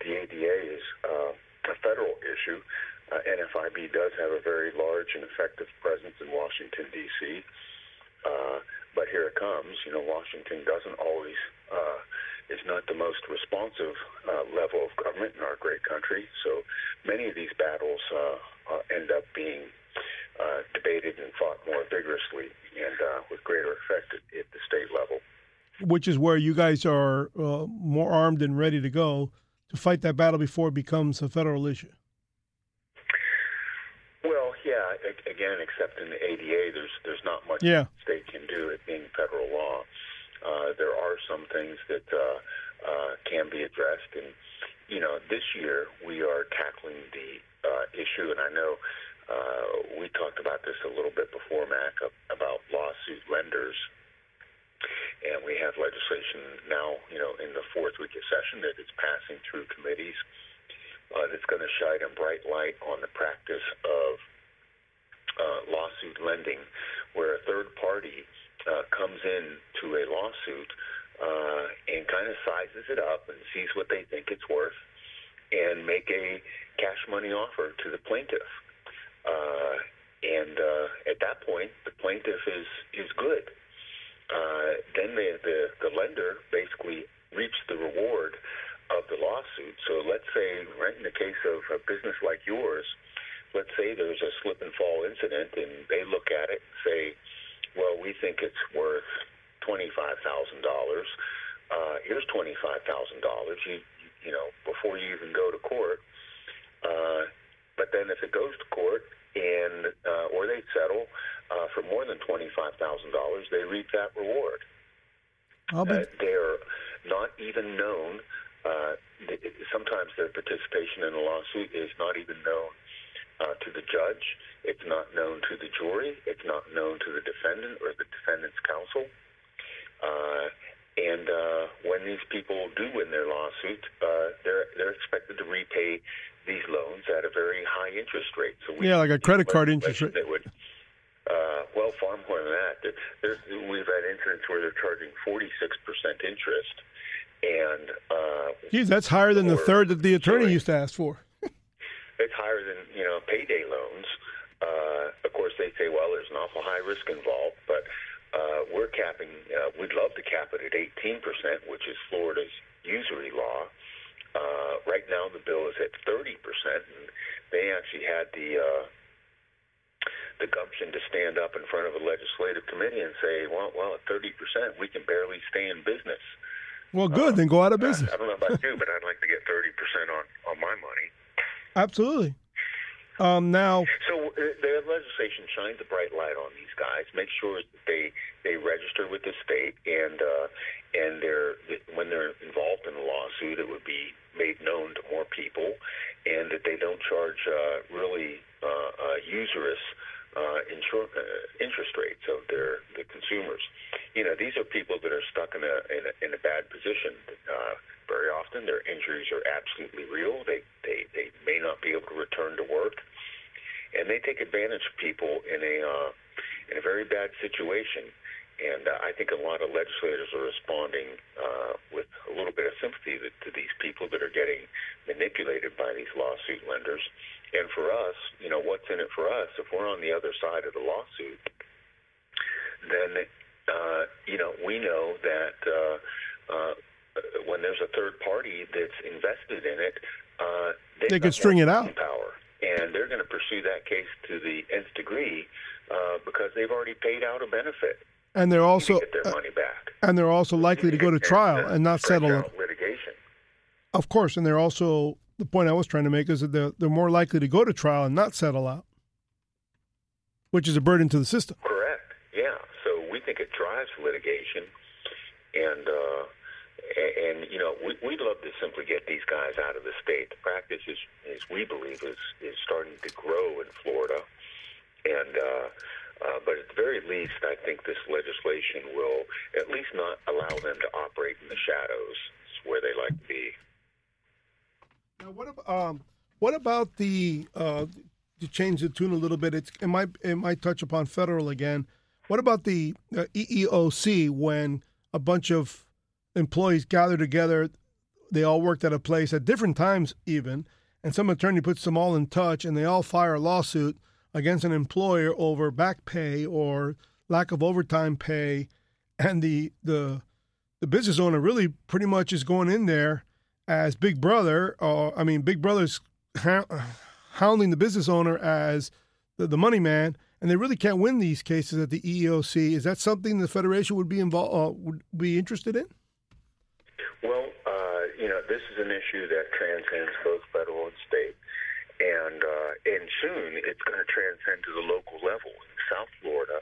Speaker 2: the ADA is uh, a federal issue. Uh, NFIB does have a very large and effective presence in Washington, D.C. Uh, but here it comes. You know, Washington doesn't always uh, is not the most responsive uh, level of government in our great country. So many of these battles uh, uh, end up being uh, debated and fought more vigorously and uh, with greater effect at, at, the state level.
Speaker 1: Which is where you guys are uh, more armed and ready to go to fight that battle before it becomes a federal issue.
Speaker 2: Well, yeah. Again, except in the ADA, there's there's not much
Speaker 1: yeah.
Speaker 2: state can do it being federal law. Uh, there are some things that uh, uh, can be addressed, and you know, this year we are tackling the uh, issue, and I know uh, we talked about this a little bit before, Mac, about lawsuit lenders. and we have legislation now, you know, in the fourth week of session that is passing through committees uh, that's going to shine a bright light on the practice of uh, lawsuit lending, where a third party uh, comes in to a lawsuit uh, and kind of sizes it up and sees what they think it's worth and make a cash money offer to the plaintiff. Uh, and uh, at that point, the plaintiff is is good. Uh, then the, the the lender basically reaps the reward of the lawsuit. So let's say, right in the case of a business like yours, let's say there's a slip and fall incident, and they look at it and say, "Well, we think it's worth twenty-five thousand dollars. Uh, here's twenty-five thousand dollars. You you know before you even go to court." Uh, but then if it goes to court and uh, or they settle uh, for more than twenty five thousand dollars, they reap that reward. Uh, they're not even known. Uh, sometimes their participation in a lawsuit is not even known uh, to the judge. It's not known to the jury. It's not known to the defendant or the defendant's counsel. Uh, and uh, when these people do win their lawsuit, uh, they're they're expected to repay these loans at a very high interest rate.
Speaker 1: So we, yeah, like a credit card interest rate.
Speaker 2: That would, uh, well, far more than that. There, we've had incidents where they're charging 46% interest. And, uh,
Speaker 1: geez, that's higher than the third that the attorney used to ask for.
Speaker 2: it's higher than, you know, payday loans. Uh, of course, they say, well, there's an awful high risk involved, but uh, we're capping, uh, we'd love to cap it at 18%, which is Florida's usury law. Uh, right now, the bill is at 30%, and they actually had the uh, the gumption to stand up in front of a legislative committee and say, "Well, well, at 30%, we can barely stay in business."
Speaker 1: Well, good. Uh, then go out of business.
Speaker 2: I, I about you, but I'd like to get 30% on on my money.
Speaker 1: Absolutely. Um, now,
Speaker 2: so uh, the legislation shines a bright light on these guys. Make sure that they they register with the state, and uh, and they're when they're involved in a lawsuit, it would be made known to more people, and that they don't charge uh, really uh, uh, usurious uh, insur- uh, interest rates of their the consumers. You know, these are people that are stuck in a in a, in a bad position. Uh, very often, their injuries are absolutely real. They they they may not be able to return to work and they take advantage of people in a uh, in a very bad situation. And uh, I think a lot of legislators are responding uh, with a little bit of sympathy to, to these people that are getting manipulated by these lawsuit lenders. And for us, you know, what's in it for us? If we're on the other side of the lawsuit, then uh, you know we know that uh, uh, when there's a third party that's invested in it, uh,
Speaker 1: they can string it out.
Speaker 2: Power and they're going to pursue that case to the nth degree uh, because they've already paid out a benefit.
Speaker 1: And they're also
Speaker 2: get their money back.
Speaker 1: And they're also likely to go to trial and, and not settle
Speaker 2: it. Litigation.
Speaker 1: Of course, and they're also the point I was trying to make is that they're, they're more likely to go to trial and not settle out, which is a burden to the system.
Speaker 2: Correct. Yeah. So we think it drives litigation, and uh, and you know we, we'd love to simply get these guys out of the state. The practice is, is we believe is is starting to grow in Florida, and uh, uh, but at the very least, I think this legislation will at least not allow them to operate in the shadows where they like to be.
Speaker 1: Now, what about um, what about the uh, to change the tune a little bit? It's, it might it might touch upon federal again. What about the uh, EEOC when a bunch of employees gather together. They all worked at a place at different times, even, and some attorney puts them all in touch, and they all file a lawsuit against an employer over back pay or lack of overtime pay, and the the the business owner really pretty much is going in there as Big Brother. Or I mean, Big Brother's hounding the business owner as the, the money man, and they really can't win these cases at the EEOC. Is that something the federation would be involved uh, would be interested in?
Speaker 2: Well, uh, you know, this is an issue that transcends both federal and state, and uh, and soon it's going to transcend to the local level. In South Florida,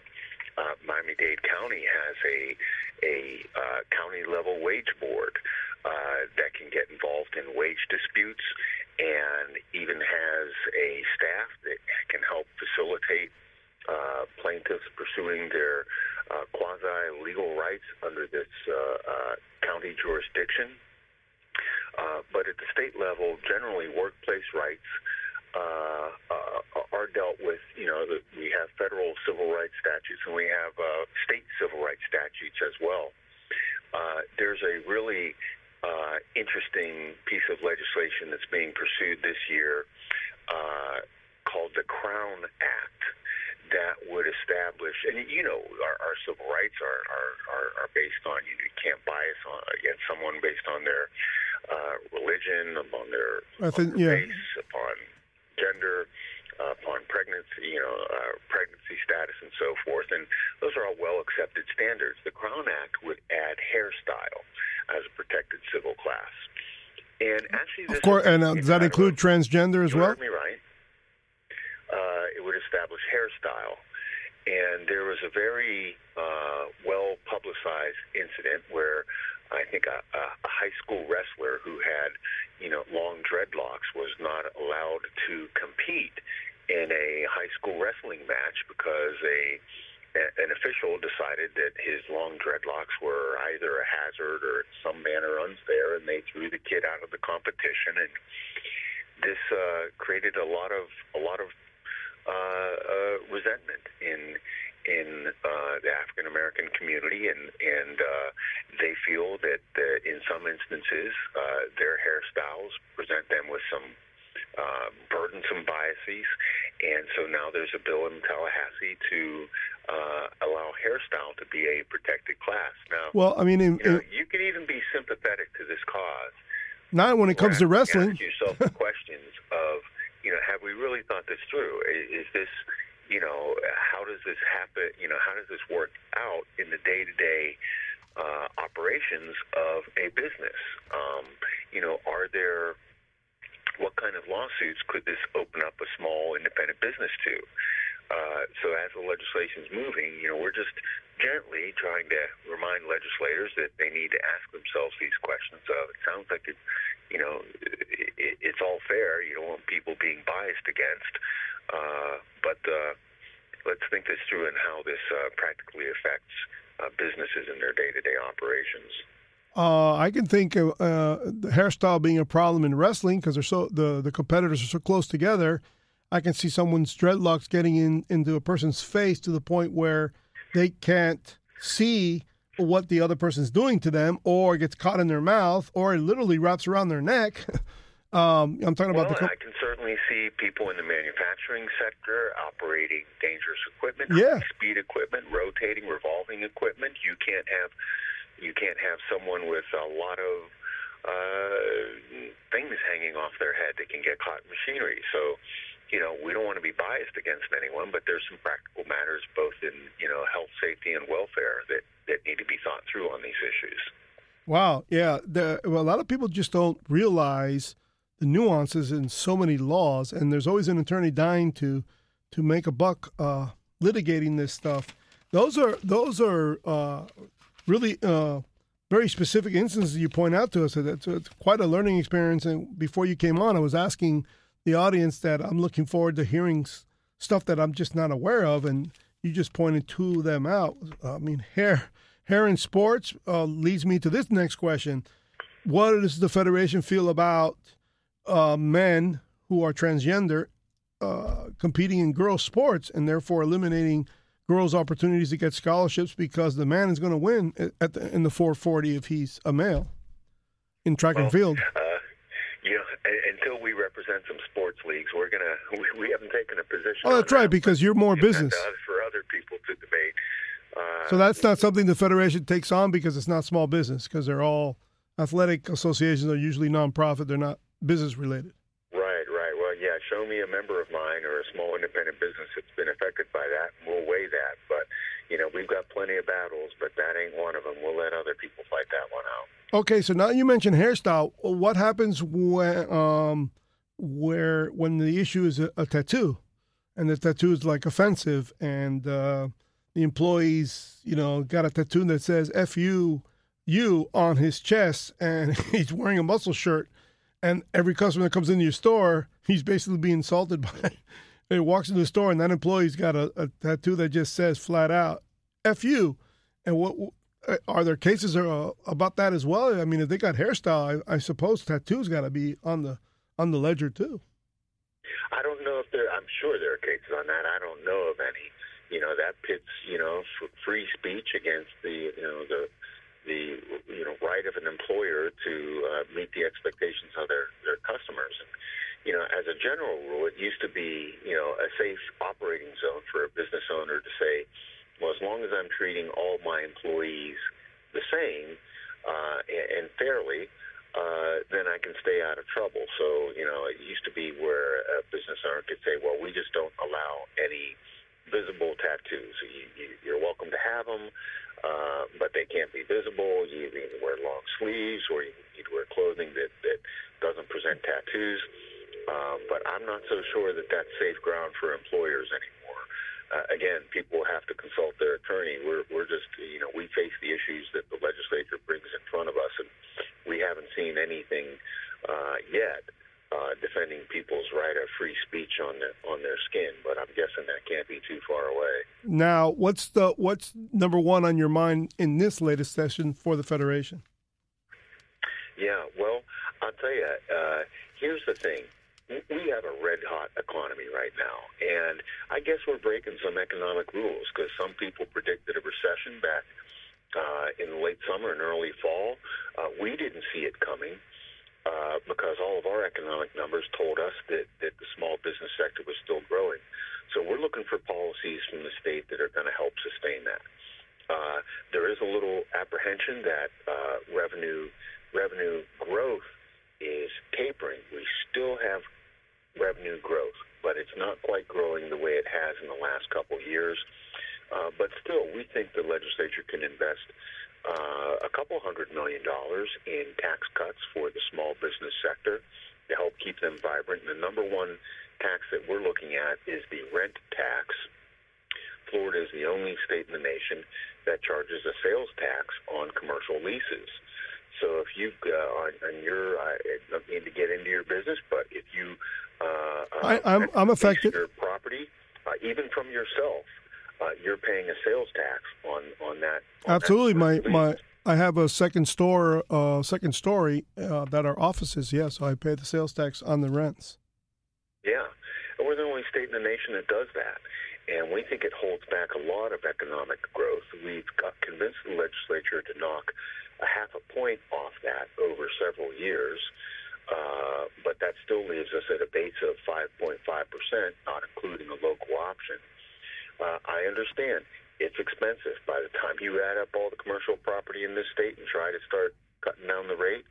Speaker 2: uh, Miami-Dade County has a a uh, county level wage board uh, that can get involved in wage disputes, and even has a staff that can help facilitate uh, plaintiffs pursuing their uh, quasi legal rights under this uh, uh, county jurisdiction. Uh, but at the state level, generally workplace rights uh, are dealt with. You know, the, we have federal civil rights statutes and we have state civil rights statutes as well. There's a really uh, interesting piece of legislation that's being pursued this year uh, called the Crown Act that would establish, and you know, our, our civil rights are, are, are, are based on you, you can't bias on, against someone based on their uh, religion, upon their, I think, yeah. race, upon gender, upon pregnancy, you know, uh, pregnancy status, and so forth. And those are all well accepted standards. The Crown Act would add hairstyle as a protected civil class. And actually,
Speaker 1: of course, and uh, does that include transgender as well?
Speaker 2: me right. Uh, it would establish hairstyle, and there was a very uh, well publicized incident where I think a, a, a high school wrestler who had, you know, long dreadlocks was not allowed to compete in a high school wrestling match because a an official decided that his long dreadlocks were either a hazard or some manner unfair, and they threw the kid out of the competition. And this uh, created a lot of a lot of uh, uh, resentment in in uh, the African American community, and and uh, they feel that uh, in some instances uh, their hairstyles present them with some uh, burdensome biases, and so now there's a bill in Tallahassee to uh, allow hairstyle to be a protected class. Now,
Speaker 1: well, I mean, in,
Speaker 2: you, know, you can even be sympathetic to this cause.
Speaker 1: Not when it comes to wrestling.
Speaker 2: Ask yourself questions of, you know, have we really thought this through? Is, is this you know, how does this happen? You know, how does this work out in the day to day operations of a business? Um, you know, are there what kind of lawsuits could this open up a small independent business to? Uh, so as the legislation is moving, you know, we're just gently trying to remind legislators that they need to ask themselves these questions of, it sounds like it, you know, it, it's all fair. You don't want people being biased against. Uh, but uh, let's think this through and how this uh, practically affects uh, businesses in their day-to-day operations.
Speaker 1: Uh, I can think of uh, the hairstyle being a problem in wrestling because they're so the the competitors are so close together. I can see someone's dreadlocks getting in into a person's face to the point where they can't see what the other person's doing to them, or gets caught in their mouth, or it literally wraps around their neck. Um, I'm talking
Speaker 2: well,
Speaker 1: about the.
Speaker 2: Co- I can certainly see people in the manufacturing sector operating dangerous equipment,
Speaker 1: yeah.
Speaker 2: speed equipment, rotating, revolving equipment. You can't have you can't have someone with a lot of uh, things hanging off their head that can get caught in machinery. So, you know, we don't want to be biased against anyone, but there's some practical matters both in you know health, safety, and welfare that that need to be thought through on these issues.
Speaker 1: Wow, yeah, the, well, a lot of people just don't realize the nuances in so many laws, and there's always an attorney dying to to make a buck uh, litigating this stuff. Those are those are uh, really uh, very specific instances you point out to us. It's, it's quite a learning experience. And before you came on, I was asking the audience that I'm looking forward to hearing stuff that I'm just not aware of, and you just pointed two of them out. I mean, hair hair in sports uh, leads me to this next question: What does the federation feel about uh, men who are transgender uh, competing in girls' sports and therefore eliminating girls' opportunities to get scholarships because the man is going to win at the, in the 440 if he's a male in track
Speaker 2: well,
Speaker 1: and field.
Speaker 2: Uh, you know, until we represent some sports leagues, we're gonna we, we haven't taken a position.
Speaker 1: Oh, that's right,
Speaker 2: that,
Speaker 1: because you're more business.
Speaker 2: For other people to debate.
Speaker 1: Uh, so that's not something the federation takes on because it's not small business because they're all athletic associations are usually nonprofit. They're not business related.
Speaker 2: Right, right. Well, yeah, show me a member of mine or a small independent business that's been affected by that, we'll weigh that. But, you know, we've got plenty of battles, but that ain't one of them. We'll let other people fight that one out.
Speaker 1: Okay, so now you mentioned hairstyle. What happens when, um, where when the issue is a, a tattoo, and the tattoo is like offensive, and uh, the employees, you know, got a tattoo that says "F you," you on his chest, and he's wearing a muscle shirt and every customer that comes into your store, he's basically being insulted by. He walks into the store and that employee's got a, a tattoo that just says flat out "F you," And what uh, are there cases uh, about that as well? I mean, if they got hairstyle, I, I suppose tattoos got to be on the on the ledger too.
Speaker 2: I don't know if there. I'm sure there are cases on that. I don't know of any. You know, that pits you know free speech against the you know the the you know right of an employer to uh, meet the expectations of their their customers. And you know, as a general rule, it used to be you know a safe operating zone for a business owner to say, well, as long as I'm treating all my employees the same uh, and, fairly. Uh, then I can stay out of trouble. So, you know, it used to be where a business owner could say, well, we just don't allow any visible tattoos. You, you, you're welcome to have them, uh, but they can't be visible. You need to wear long sleeves or you need to wear clothing that, that doesn't present tattoos. But I'm not so sure that that's safe ground for employers anymore. Uh, again, people have to consult their attorney. We're, we're just, you know, we face the issues that the legislature brings in front of us, and we haven't seen anything uh, yet uh, defending people's right of free speech on their on their skin. But I'm guessing that can't be too far away.
Speaker 1: Now, what's the what's number one on your mind in this latest session for the federation?
Speaker 2: Yeah, well, I'll tell you. Uh, here's the thing. We have a red hot economy right now, and I guess we're breaking some economic rules because some people predicted a recession back uh, in late summer and early fall. Uh, we didn't see it coming uh, because all of our economic numbers told us that, that the small business sector was still growing. So we're looking for policies from the state that are going to help sustain that. Uh, there is a little apprehension that uh, revenue revenue growth is tapering. We still have revenue growth, but it's not quite growing the way it has in the last couple of years. Uh, but still, we think the legislature can invest uh, a couple hundred million dollars in tax cuts for the small business sector to help keep them vibrant. And the number one tax that we're looking at is the rent tax. Florida is the only state in the nation that charges a sales tax on commercial leases. So if you uh, on, on your, I don't mean to get into your business, but if you uh,
Speaker 1: I, I'm I'm affected.
Speaker 2: Your property, uh, even from yourself, uh, you're paying a sales tax on on that. On
Speaker 1: Absolutely,
Speaker 2: that
Speaker 1: my my. I have a second store, uh, second story uh, that are offices. Yes, yeah, so I pay the sales tax on the rents.
Speaker 2: Yeah, and we're the only state in the nation that does that, and we think it holds back a lot of economic growth. We've got convinced the legislature to knock a half a point off that over several years. Uh, but that still leaves us at a base of 5.5%, not including a local option. Uh, I understand it's expensive. By the time you add up all the commercial property in this state and try to start cutting down the rate,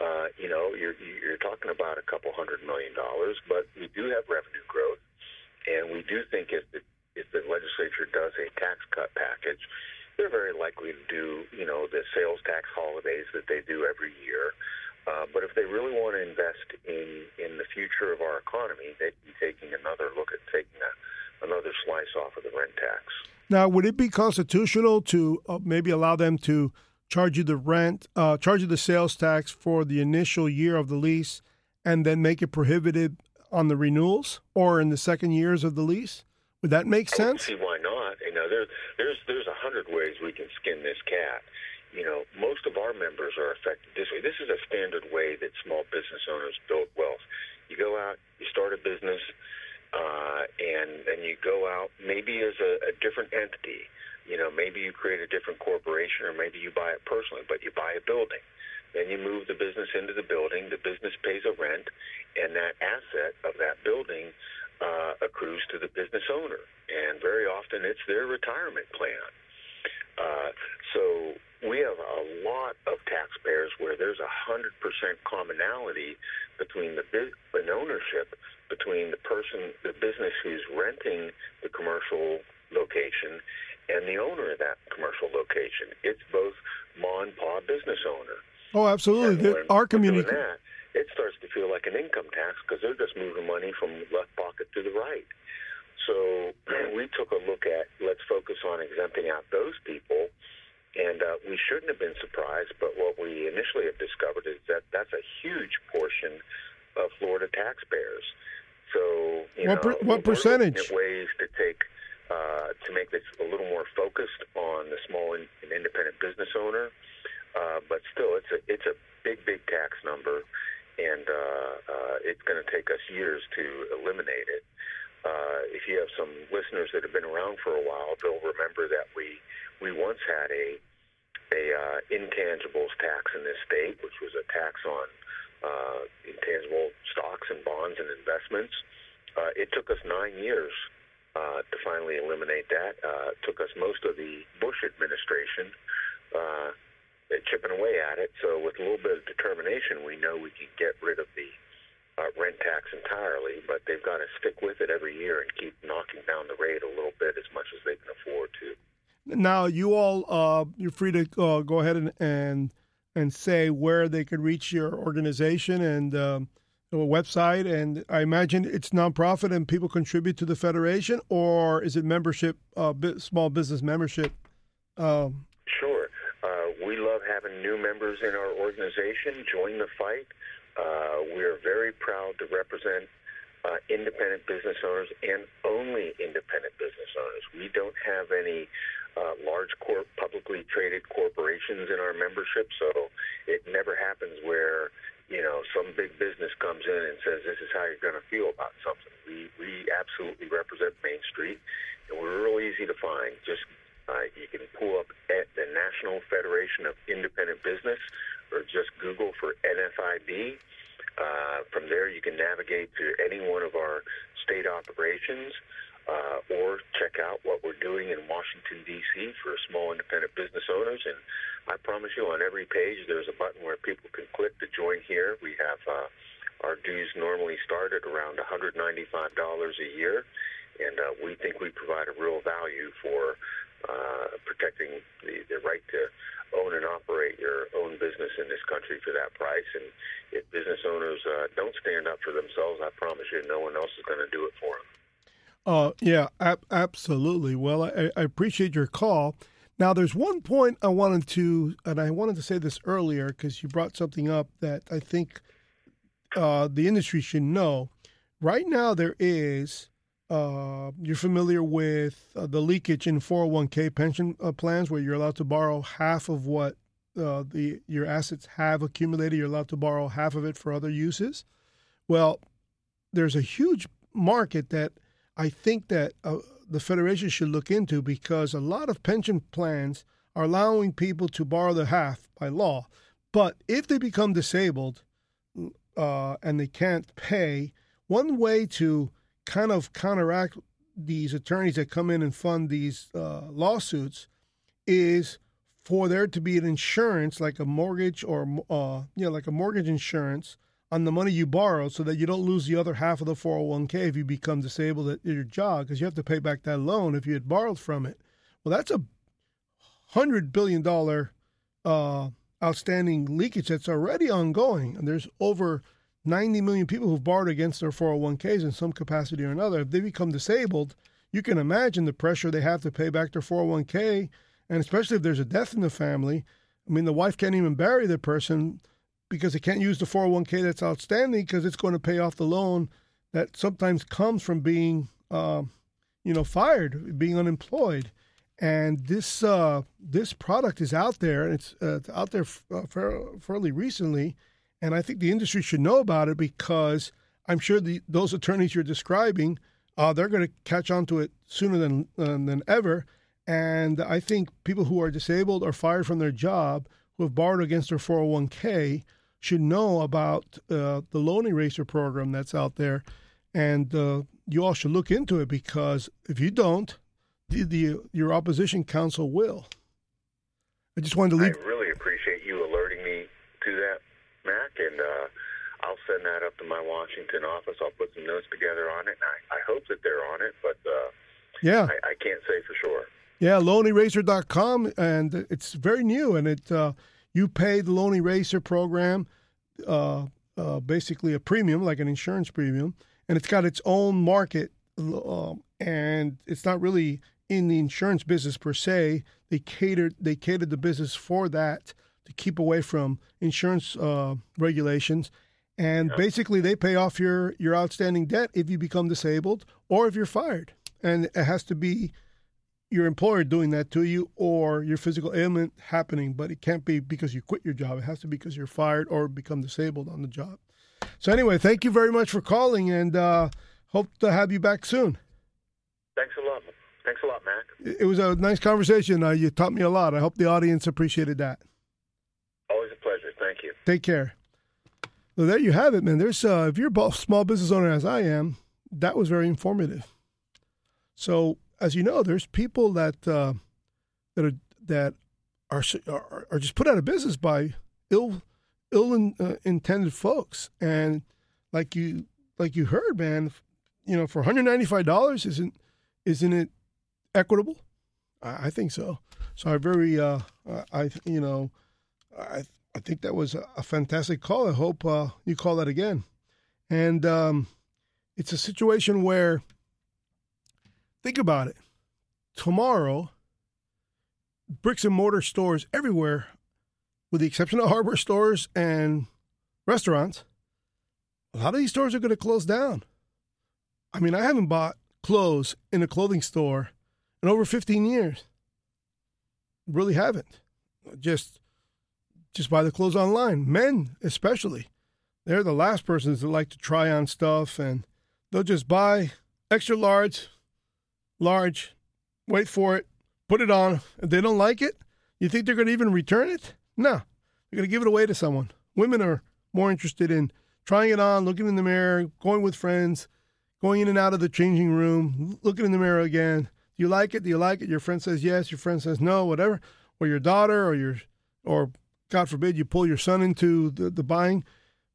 Speaker 2: uh, you know, you're, you're talking about a couple hundred million dollars. But we do have revenue growth, and we do think if the, if the legislature does a tax cut package, they're very likely to do, you know, the sales tax holidays that they do every year. Uh, but if they really want to invest in, in the future of our economy, they'd be taking another look at taking a, another slice off of the rent tax.
Speaker 1: Now, would it be constitutional to uh, maybe allow them to charge you the rent, uh, charge you the sales tax for the initial year of the lease, and then make it prohibited on the renewals or in the second years of the lease? Would that make sense?
Speaker 2: see why not. You know, there, there's there's a hundred ways we can skin this cat you know, most of our members are affected this way. This is a standard way that small business owners build wealth. You go out, you start a business, uh, and then you go out maybe as a, a different entity. You know, maybe you create a different corporation, or maybe you buy it personally, but you buy a building. Then you move the business into the building. The business pays a rent, and that asset of that building uh, accrues to the business owner. And very often, it's their retirement plan. Uh, so we have a lot of taxpayers where there's a hundred percent commonality between the biz- an ownership between the person, the business who's renting the commercial location, and the owner of that commercial location. It's both ma and pa business owner.
Speaker 1: Oh, absolutely. Our community.
Speaker 2: That, it starts to feel like an income tax because they're just moving money from left pocket to the right. So we took a look at let's focus on exempting out those people and uh, we shouldn't have been surprised, but what we initially have discovered is that that's a huge portion of Florida taxpayers. So, you
Speaker 1: what,
Speaker 2: know,
Speaker 1: per, what percentage?
Speaker 2: ways to take uh, to make this a little more focused on the small and independent business owner. Uh, but still, it's a it's a big big tax number, and uh, uh, it's going to take us years to eliminate it. Uh, if you have some listeners that have been around for a while, they'll remember that we we once had a a uh, intangibles tax in this state, which was a tax on uh, intangible stocks and bonds and investments. Uh, it took us nine years uh, to finally eliminate that. Uh, took us most of the Bush administration uh, chipping away at it. So with a little bit of determination, we know we can get rid of the uh, rent tax entirely, but they've got to stick with it every year and keep knocking down the rate a little bit as much as they can afford to.
Speaker 1: Now, you all, uh, you're free to uh, go ahead and, and and say where they could reach your organization and um, a website. And I imagine it's nonprofit and people contribute to the federation, or is it membership, uh, small business membership?
Speaker 2: Um, sure. Uh, we love having new members in our organization join the fight. Uh, we are very proud to represent uh, independent business owners and only independent business owners. We don't have any uh, large corp, publicly traded corporations in our membership, so it never happens where you know some big business comes in and says this is how you're going to feel about something. We we absolutely represent Main Street, and we're real easy to find. Just uh, you can pull up at the National Federation of Independent Business, or just Google for NFIB. Uh, from there, you can navigate to any one of our state operations uh, or check out what we're doing in Washington, D.C. for small independent business owners. And I promise you, on every page, there's a button where people can click to join here. We have uh, our dues normally start at around $195 a year, and uh, we think we provide a real value for uh, protecting the, the right to own and operate your own business in this country for that price. And if business owners uh, don't stand up for themselves, I promise you, no one else is going to do it for them.
Speaker 1: Uh, yeah, ab- absolutely. Well, I, I, appreciate your call. Now, there's one point I wanted to, and I wanted to say this earlier because you brought something up that I think uh, the industry should know. Right now, there is, uh, you're familiar with uh, the leakage in 401k pension uh, plans where you're allowed to borrow half of what uh, the your assets have accumulated. You're allowed to borrow half of it for other uses. Well, there's a huge market that I think that uh, the Federation should look into because a lot of pension plans are allowing people to borrow the half by law. But if they become disabled and they can't pay, one way to kind of counteract these attorneys that come in and fund these uh, lawsuits is for there to be an insurance like a mortgage or uh, you know like a mortgage insurance on the money you borrow so that you don't lose the other half of the 401k if you become disabled at your job because you have to pay back that loan if you had borrowed from it. Well, that's a hundred billion dollar uh, outstanding leakage that's already ongoing, and there's over 90 million people who've borrowed against their 401ks in some capacity or another. If they become disabled, you can imagine the pressure they have to pay back their 401k, and especially if there's a death in the family. I mean, the wife can't even bury the person because they can't use the 401k that's outstanding because it's going to pay off the loan that sometimes comes from being, uh, you know, fired, being unemployed. And this uh, this product is out there, and it's, uh, out there f- uh, fairly recently. And I think the industry should know about it because I'm sure the, those attorneys you're describing, uh, they're going to catch on to it sooner than than ever. And I think people who are disabled or fired from their job who have borrowed against their 401k should know about uh, the loan eraser program that's out there, and uh, you all should look into it because if you don't, the, the your opposition counsel will. I just wanted to leave.
Speaker 2: I really appreciate you alerting me to that, Mac, and uh, I'll send that up to my Washington office. I'll put some notes together on it, and I, I hope that they're on it, but uh,
Speaker 1: yeah,
Speaker 2: I, I, can't say for sure.
Speaker 1: Yeah, loaneraser.com, and it's very new, and it uh, you pay the Loan Eraser program, uh, uh, basically a premium, like an insurance premium, and it's got its own market, uh, and it's not really in the insurance business per se. They catered they catered the business for that to keep away from insurance uh, regulations, and yeah. basically they pay off your your outstanding debt if you become disabled or if you're fired, and it has to be your employer doing that to you or your physical ailment happening, but it can't be because you quit your job. It has to be because you're fired or become disabled on the job. So anyway, thank you very much for calling, and uh, hope to have you back soon.
Speaker 2: Thanks a lot. Thanks a lot, Mac.
Speaker 1: It was a nice conversation. Uh, you taught me a lot. I hope the audience appreciated that.
Speaker 2: Always a pleasure. Thank you.
Speaker 1: Take care. Well, there you have it, man. There's uh, if you're a small business owner as I am, that was very informative. So as you know, there's people that uh, that are that are, are, are just put out of business by ill ill in, uh, intended folks, and like you like you heard, man, you know, for 195 dollars, isn't isn't it equitable? I, I, think so. So I very uh, I you know I I think that was a fantastic call. I hope uh, you call that again, and um, it's a situation where Think about it. Tomorrow, bricks and mortar stores everywhere, with the exception of hardware stores and restaurants, a lot of these stores are going to close down. I mean, I haven't bought clothes in a clothing store in over 15 years. Really haven't. Just just buy the clothes online. Men especially. They're the last persons that like to try on stuff and they'll just buy extra large large, wait for it, put it on. If they don't like it, you think they're going to even return it? No, they're going to give it away to someone. Women are more interested in trying it on, looking in the mirror, going with friends, going in and out of the changing room, looking in the mirror again. Do you like it? Do you like it? Your friend says yes, your friend says no, whatever. Or your daughter, or your, or God forbid, you pull your son into the, the buying.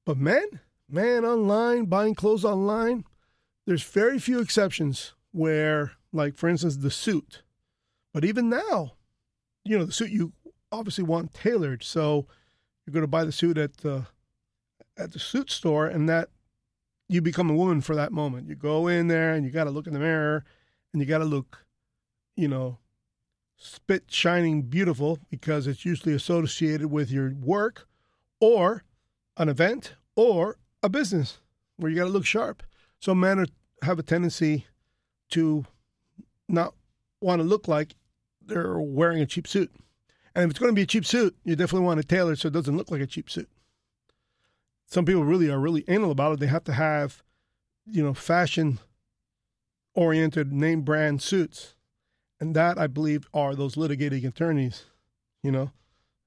Speaker 1: But men, man, online, buying clothes online, there's very few exceptions where like for instance the suit. But even now, you know, the suit you obviously want tailored, so you're going to buy the suit at the at the suit store, and that you become a woman for that moment. You go in there and you got to look in the mirror, and you got to look, you know, spit shining beautiful because it's usually associated with your work or an event or a business where you got to look sharp. So men are, have a tendency to not want to look like they're wearing a cheap suit. And if it's going to be a cheap suit, you definitely want to tailor so it doesn't look like a cheap suit. Some people really are really anal about it. They have to have, you know, fashion oriented name brand suits. And that, I believe, are those litigating attorneys, you know,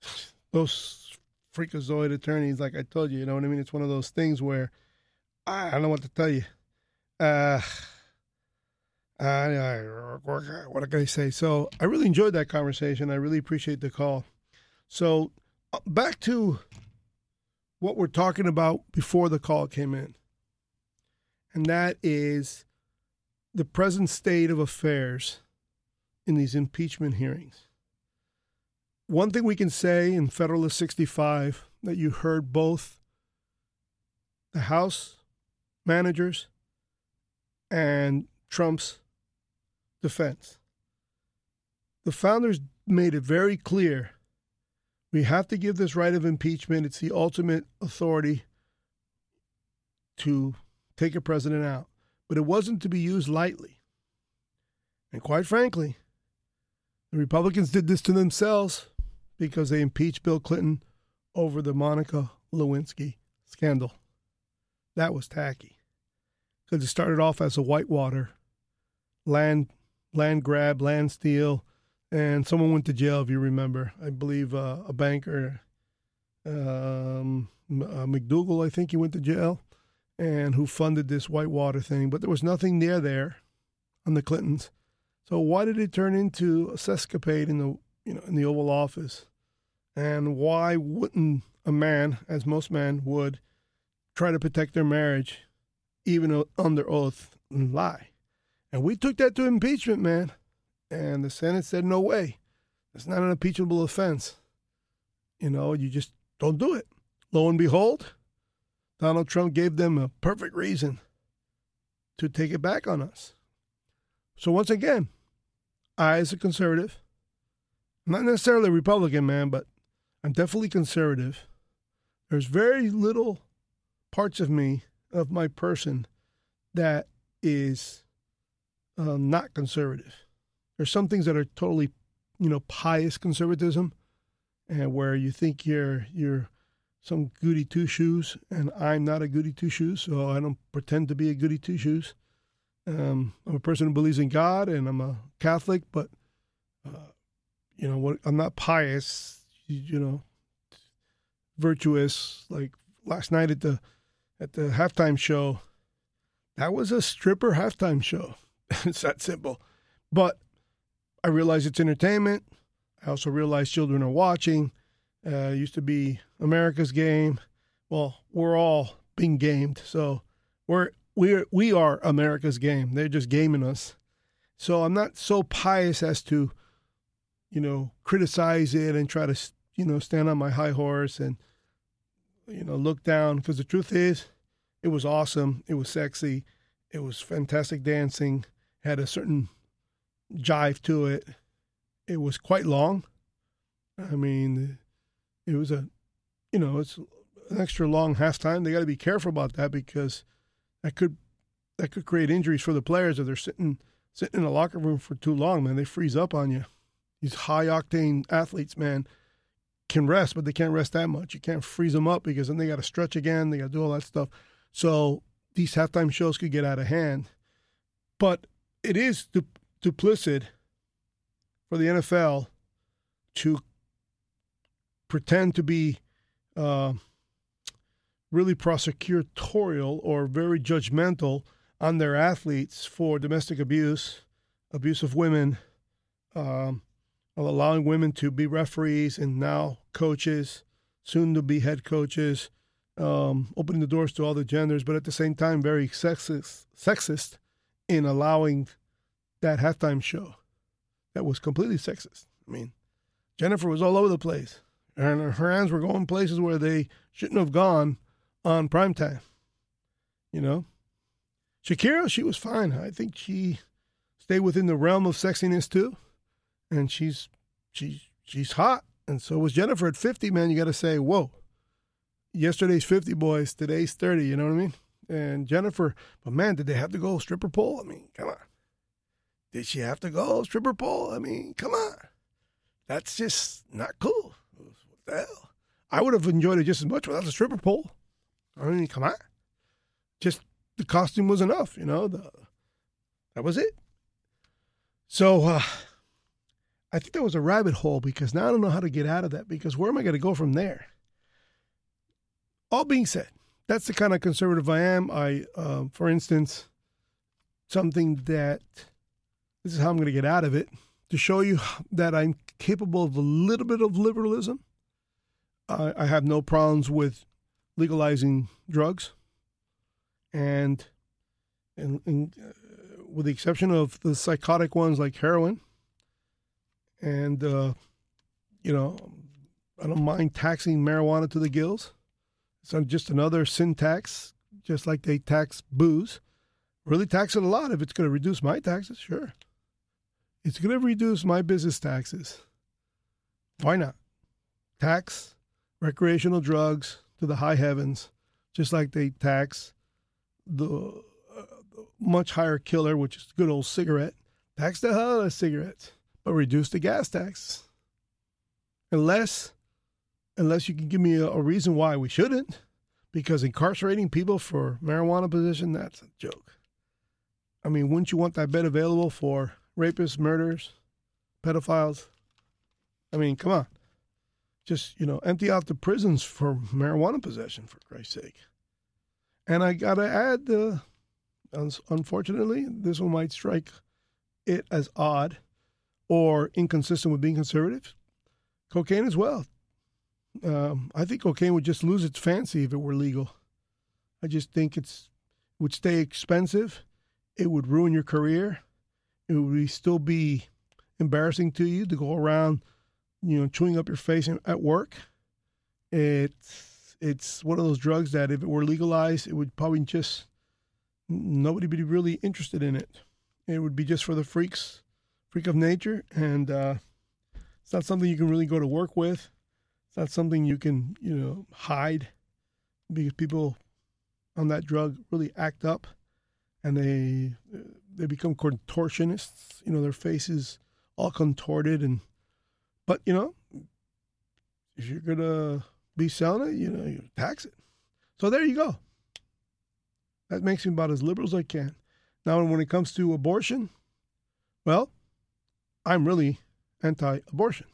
Speaker 1: those freakazoid attorneys, like I told you, you know what I mean? It's one of those things where I don't know what to tell you. Uh, uh, what can I say? So I really enjoyed that conversation. I really appreciate the call. So uh, back to what we're talking about before the call came in, and that is the present state of affairs in these impeachment hearings. One thing we can say in Federalist 65 that you heard both the House managers and Trump's defense. The founders made it very clear we have to give this right of impeachment. It's the ultimate authority to take a president out. But it wasn't to be used lightly. And quite frankly, the Republicans did this to themselves because they impeached Bill Clinton over the Monica Lewinsky scandal. That was tacky. Because it started off as a whitewater land land grab, land steal, and someone went to jail. If you remember, I believe uh, a banker, um, uh, McDougal, I think he went to jail, and who funded this Whitewater thing. But there was nothing near there on the Clintons. So why did it turn into a sescapade in the you know in the Oval Office? And why wouldn't a man, as most men would, try to protect their marriage, even under oath, and lie? And we took that to impeachment, man. And the Senate said, no way. It's not an impeachable offense. You know, you just don't do it. Lo and behold, Donald Trump gave them a perfect reason to take it back on us. So, once again, I, as a conservative, I'm not necessarily a Republican, man, but I'm definitely conservative. There's very little parts of me, of my person, that is uh, not conservative. there's some things that are totally, you know, pious conservatism, and where you think you're you're some goody two shoes, and I'm not a goody two shoes, so I don't pretend to be a goody two shoes. Um, I'm a person who believes in God, and I'm a Catholic, but uh, you know what? I'm not pious. You, you know, virtuous. Like last night at the at the halftime show, that was a stripper halftime show. it's that simple. But I realize it's entertainment. I also realize children are watching. Uh, used to be America's game. Well, we're all being gamed, so we're we're we are America's game. They're just gaming us. So I'm not so pious as to, you know, criticize it and try to you know stand on my high horse and you know look down because the truth is, it was awesome. It was sexy. It was fantastic dancing. Had a certain jive to it. It was quite long. I mean, it was a, you know, it's an extra long halftime. They got to be careful about that because that could that could create injuries for the players if they're sitting sitting in a locker room for too long. Man, they freeze up on you. These high octane athletes, man, can rest, but they can't rest that much. You can't freeze them up because then they got to stretch again. They got to do all that stuff. So these halftime shows could get out of hand. But it is du- duplicit for the NFL to pretend to be uh, really prosecutorial or very judgmental on their athletes for domestic abuse, abuse of women, um, allowing women to be referees and now coaches, soon to be head coaches, um, opening the doors to all the genders, but at the same time, very sexist, sexist in allowing that halftime show that was completely sexist. I mean, Jennifer was all over the place, and her hands were going places where they shouldn't have gone on prime time. You know, Shakira, she was fine. I think she stayed within the realm of sexiness too, and she's she's she's hot. And so was Jennifer at fifty. Man, you got to say, whoa. Yesterday's fifty boys, today's thirty. You know what I mean? And Jennifer, but man, did they have to go stripper pole? I mean, come on. Did she have to go stripper pole? I mean, come on. That's just not cool. What the hell? I would have enjoyed it just as much without the stripper pole. I mean, come on. Just the costume was enough, you know. The that was it. So uh, I think that was a rabbit hole because now I don't know how to get out of that because where am I going to go from there? All being said, that's the kind of conservative I am. I, uh, for instance, something that this is how I'm going to get out of it to show you that I'm capable of a little bit of liberalism. I, I have no problems with legalizing drugs, and and, and uh, with the exception of the psychotic ones like heroin, and uh, you know, I don't mind taxing marijuana to the gills. It's just another sin tax, just like they tax booze. Really tax it a lot if it's going to reduce my taxes, sure. It's going to reduce my business taxes. Why not? Tax recreational drugs to the high heavens, just like they tax the uh, much higher killer, which is good old cigarette. Tax the hell out of cigarettes, but reduce the gas tax. Unless, unless you can give me a, a reason why we shouldn't, because incarcerating people for marijuana possession, that's a joke. I mean, wouldn't you want that bed available for rapists, murderers, pedophiles? I mean, come on just you know empty out the prisons for marijuana possession for Christ's sake. And I gotta add, uh, unfortunately, this one might strike it as odd or inconsistent with being conservative. Cocaine as well. Um, I think cocaine would just lose its fancy if it were legal. I just think it's would stay expensive. It would ruin your career. It would still be embarrassing to you to go around you know, chewing up your face at work. It's it's one of those drugs that if it were legalized, it would probably just nobody would be really interested in it. It would be just for the freaks, freak of nature, and uh, it's not something you can really go to work with. It's not something you can you know hide because people on that drug really act up and they they become contortionists. You know, their faces all contorted and, but you know, if you're gonna be selling it, you know, you tax it. So there you go. That makes me about as liberal as I can. Now, when it comes to abortion, well, I'm really anti abortion.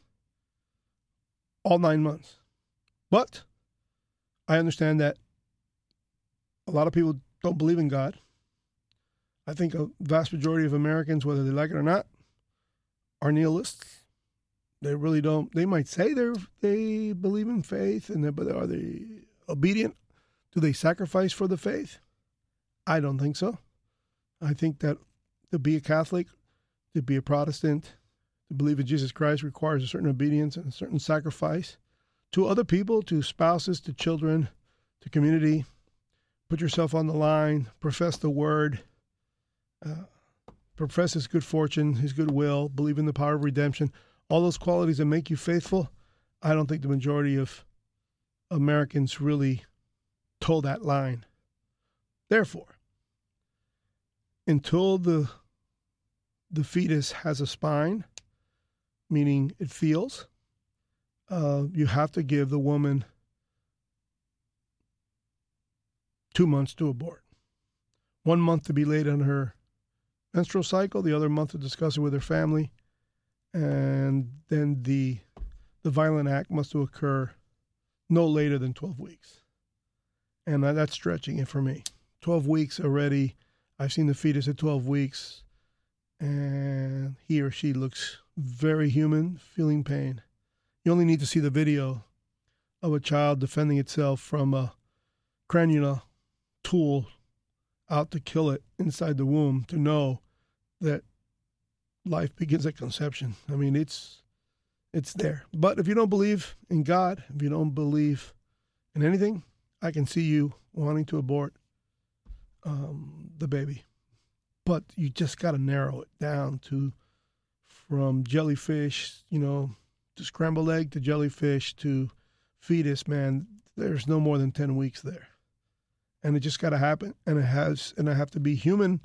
Speaker 1: All nine months. But I understand that a lot of people don't believe in God. I think a vast majority of Americans, whether they like it or not, are nihilists. They really don't. They might say they they believe in faith, and but are they obedient? Do they sacrifice for the faith? I don't think so. I think that to be a Catholic, to be a Protestant, to believe in Jesus Christ requires a certain obedience and a certain sacrifice to other people, to spouses, to children, to community. Put yourself on the line, profess the word, uh, profess his good fortune, his goodwill, believe in the power of redemption. All those qualities that make you faithful. I don't think the majority of Americans really toe that line. Therefore, until the the fetus has a spine, meaning it feels, uh, you have to give the woman two months to abort. One month to be late on her menstrual cycle, the other month to discuss it with her family, and then the the violent act must occur no later than 12 weeks. And that's stretching it for me. 12 weeks already. I've seen the fetus at 12 weeks, and he or she looks very human, feeling pain. You only need to see the video of a child defending itself from a cannula tool out to kill it inside the womb to know that life begins at conception. I mean, it's it's there. But if you don't believe in God, if you don't believe in anything, I can see you wanting to abort um, the baby. But you just got to narrow it down to from jellyfish, you know, to scrambled egg to jellyfish to fetus, man. There's no more than 10 weeks there. And it just got to happen. And it has, and I have to be human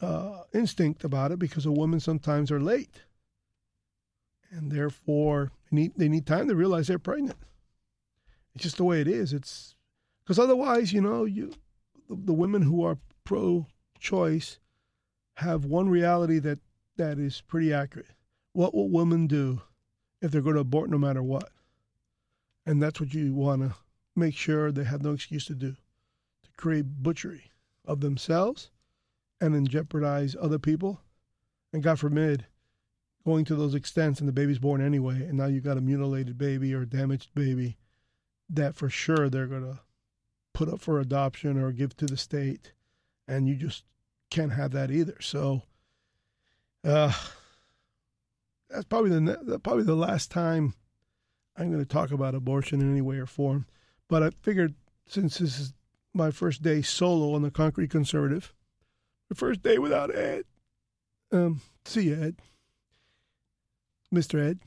Speaker 1: uh, instinct about it because a women sometimes are late. And therefore, they need, they need time to realize they're pregnant. It's just the way it is. It's because otherwise, you know, you the, the women who are pro-choice have one reality that that is pretty accurate. What will women do if they're going to abort no matter what? And that's what you want to make sure they have no excuse to do to create butchery of themselves and then jeopardize other people. And God forbid, going to those extents and the baby's born anyway, and now you've got a mutilated baby or a damaged baby that for sure they're going to put up for adoption or give to the state. And you just can't have that either. So, uh, that's probably the probably the last time I'm going to talk about abortion in any way or form. But I figured since this is my first day solo on the Concrete Conservative, the first day without Ed. Um, see you, Ed, Mister Ed.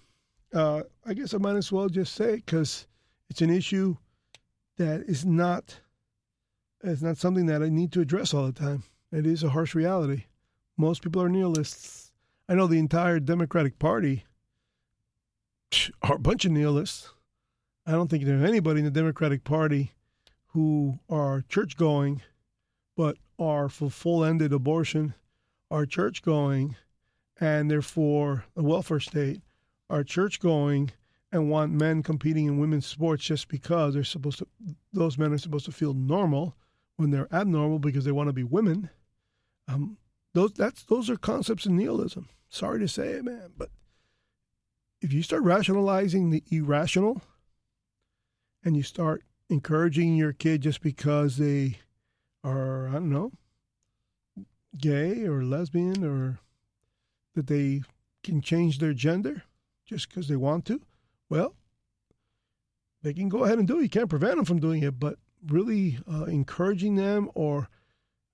Speaker 1: Uh, I guess I might as well just say because it's an issue that is not it's not something that I need to address all the time. It is a harsh reality. Most people are nihilists. I know the entire Democratic Party are a bunch of nihilists. I don't think there's anybody in the Democratic Party who are church going, but are for full ended abortion, are church going, and therefore the welfare state, are church going and want men competing in women's sports just because they're supposed to, those men are supposed to feel normal when they're abnormal because they want to be women. Um, those that's those are concepts of nihilism. Sorry to say it, man, but if you start rationalizing the irrational and you start encouraging your kid just because they are, I don't know, gay or lesbian or that they can change their gender just because they want to, well, they can go ahead and do it. You can't prevent them from doing it, but really uh, encouraging them or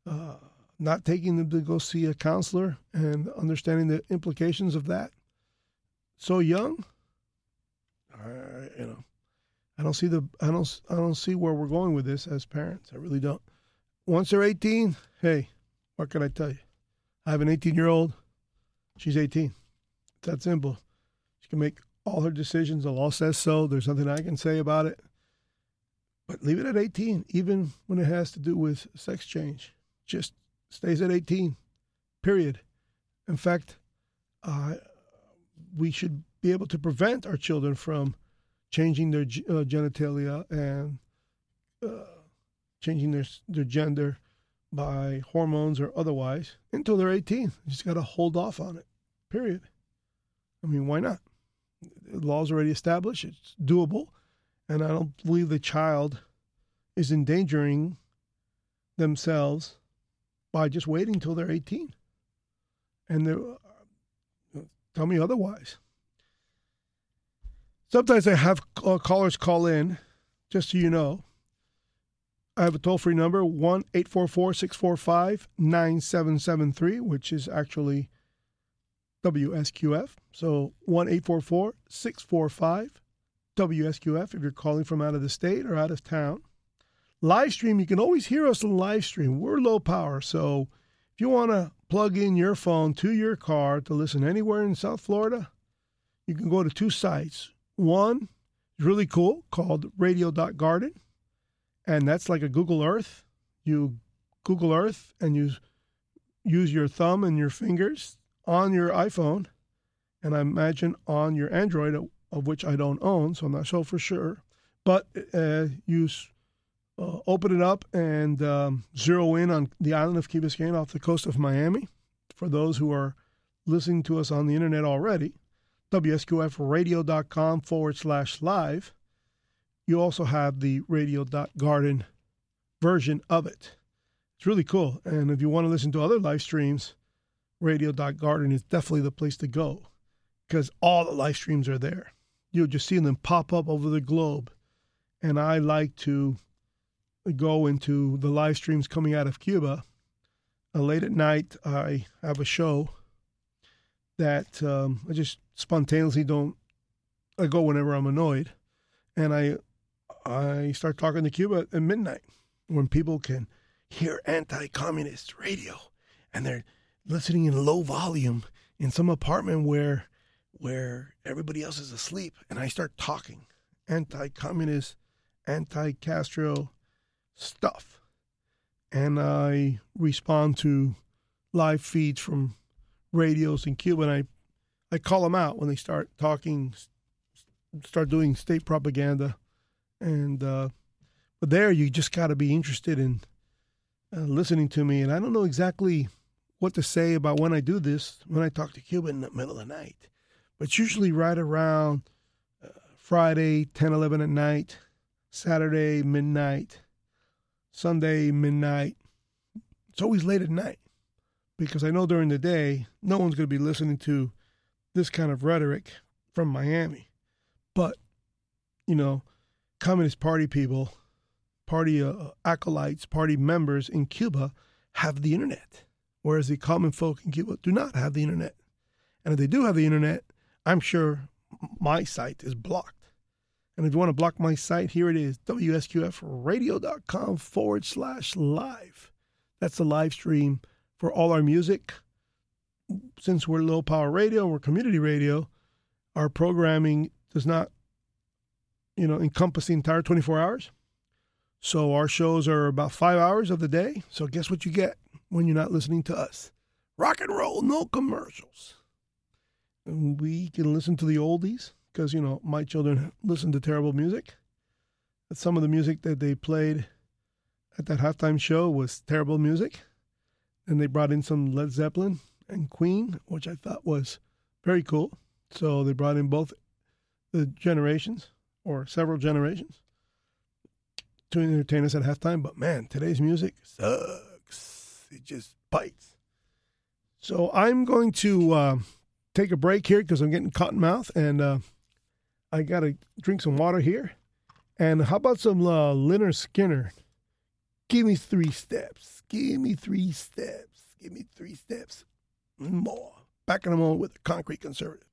Speaker 1: uh, not taking them to go see a counselor and understanding the implications of that. So young uh, you know i don't see the i don't i don't see where we're going with this as parents. I really don't once they're 18 hey what can i tell you i have an 18 year old she's 18 It's that simple. She can make all her decisions. The law says so. There's nothing I can say about it. But leave it at 18, even when it has to do with sex change. Just stays at 18, period. In fact, uh, we should be able to prevent our children from changing their uh, genitalia and uh, changing their their gender by hormones or otherwise until they're 18. You just got to hold off on it. Period. I mean, why not? The law's already established. It's doable, and I don't believe the child is endangering themselves by just waiting until they're 18. And they're, uh, tell me otherwise. Sometimes I have uh, callers call in, just so you know. I have a toll free number, 1 844 645 9773, which is actually WSQF. So 1 844 645 WSQF if you're calling from out of the state or out of town. Live stream, you can always hear us on live stream. We're low power. So if you want to plug in your phone to your car to listen anywhere in South Florida, you can go to two sites. One is really cool called radio.garden, and that's like a Google Earth. You Google Earth and you use your thumb and your fingers on your iPhone, and I imagine on your Android, of which I don't own, so I'm not sure for sure. But uh, you uh, open it up and um, zero in on the island of Key Biscayne off the coast of Miami. For those who are listening to us on the internet already, WSQFradio.com forward slash live. You also have the radio.garden version of it. It's really cool. And if you want to listen to other live streams, radio.garden is definitely the place to go because all the live streams are there. You'll just see them pop up over the globe. And I like to go into the live streams coming out of Cuba. Uh, late at night, I have a show that um, I just spontaneously don't. I go whenever I'm annoyed, and I I start talking to Cuba at midnight when people can hear anti-communist radio and they're listening in low volume in some apartment where where everybody else is asleep and I start talking anti-communist, anti-Castro stuff. And I respond to live feeds from radios in Cuba and I I call them out when they start talking start doing state propaganda and uh but there you just got to be interested in uh, listening to me and I don't know exactly what to say about when I do this when I talk to Cuba in the middle of the night. But usually right around uh, Friday, 10, 11 at night, Saturday, midnight, Sunday, midnight. It's always late at night because I know during the day, no one's going to be listening to this kind of rhetoric from Miami. But, you know, Communist Party people, party uh, acolytes, party members in Cuba have the internet whereas the common folk in Cuba do not have the internet. And if they do have the internet, I'm sure my site is blocked. And if you want to block my site, here it is WSQFradio.com forward slash live. That's the live stream for all our music. Since we're low power radio we're community radio, our programming does not, you know, encompass the entire 24 hours. So our shows are about five hours of the day. So guess what you get? when you're not listening to us. Rock and roll, no commercials. And we can listen to the oldies because, you know, my children listen to terrible music. Some of the music that they played at that halftime show was terrible music. And they brought in some Led Zeppelin and Queen, which I thought was very cool. So they brought in both the generations or several generations to entertain us at halftime. But man, today's music sucks it just bites. So I'm going to uh, take a break here because I'm getting cotton mouth and uh, I got to drink some water here. And how about some uh, Lynyrd Skynyrd? Give me three steps. Give me three steps. Give me three steps. More. Back in a moment with a concrete conservative.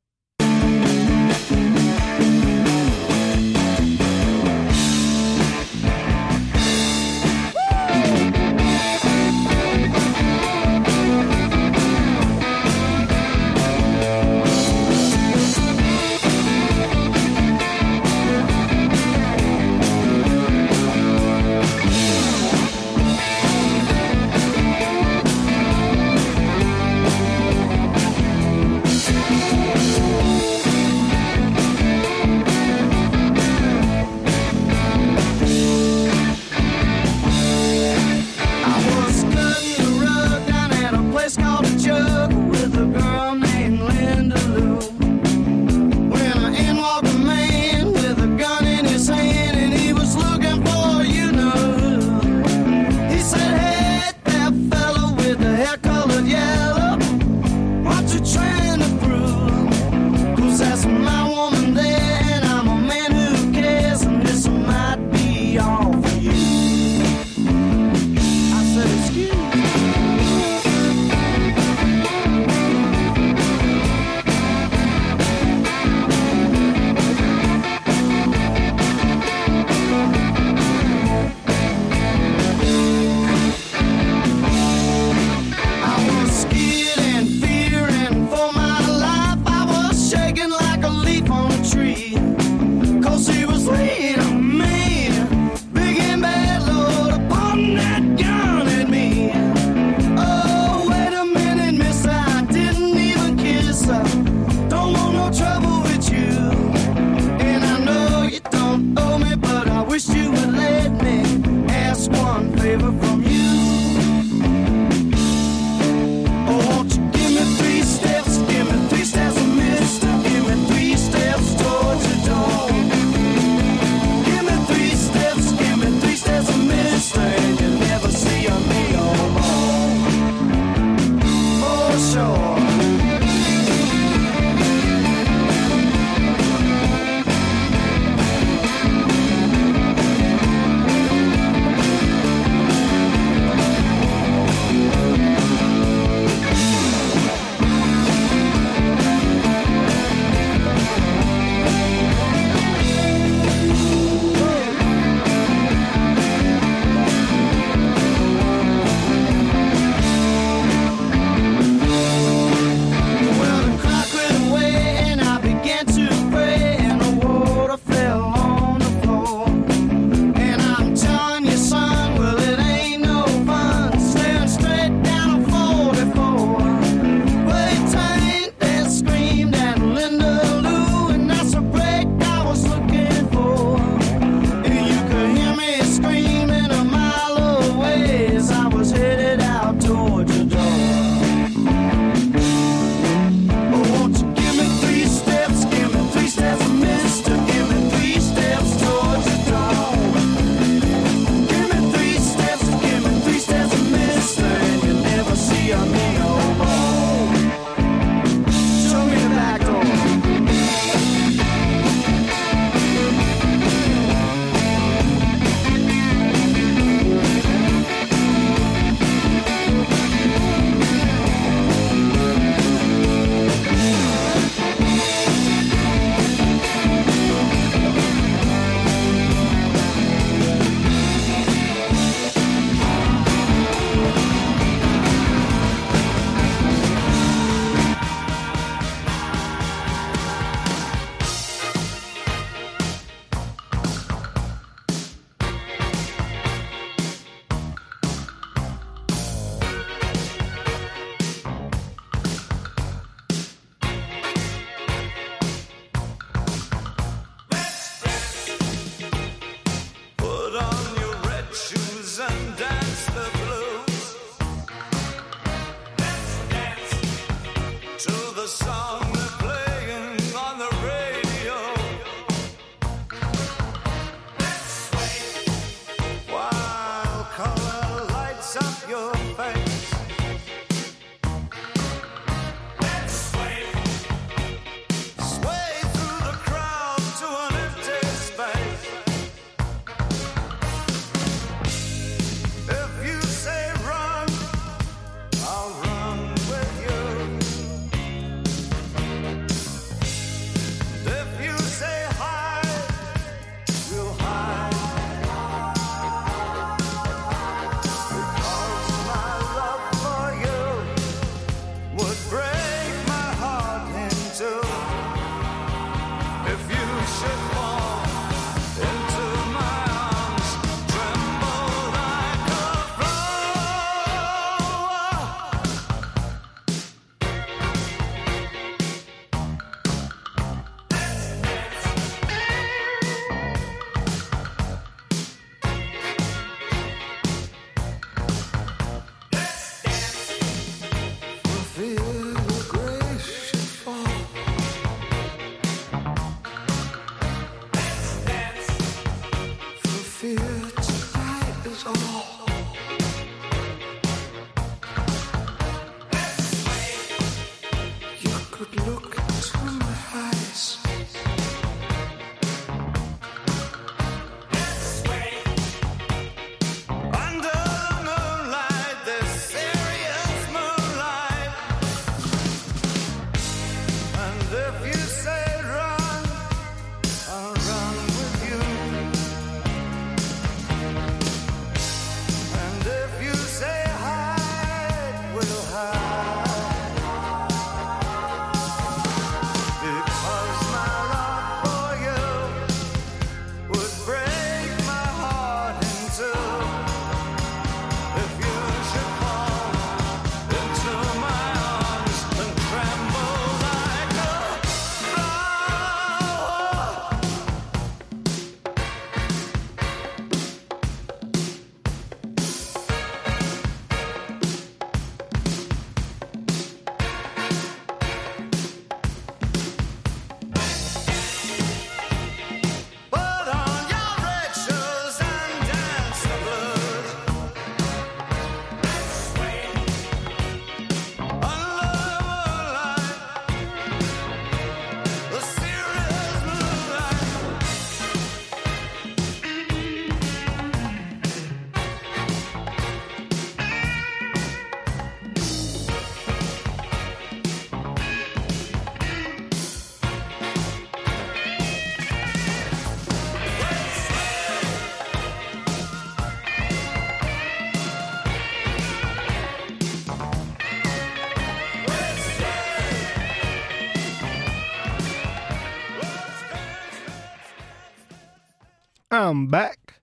Speaker 1: I'm back.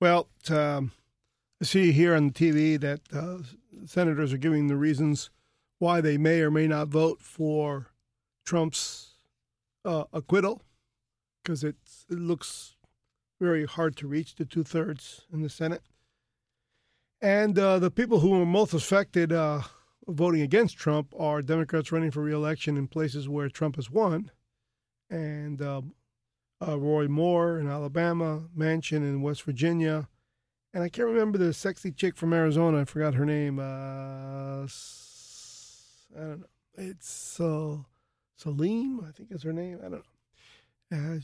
Speaker 1: Well, um, I see here on the TV that uh, senators are giving the reasons why they may or may not vote for Trump's uh, acquittal because it looks very hard to reach the two thirds in the Senate. And uh, the people who are most affected uh, voting against Trump are Democrats running for reelection in places where Trump has won. And um, uh, Roy Moore in Alabama, Manchin in West Virginia, and I can't remember the sexy chick from Arizona. I forgot her name. Uh, I don't know. It's uh, Salim, I think is her name. I don't know.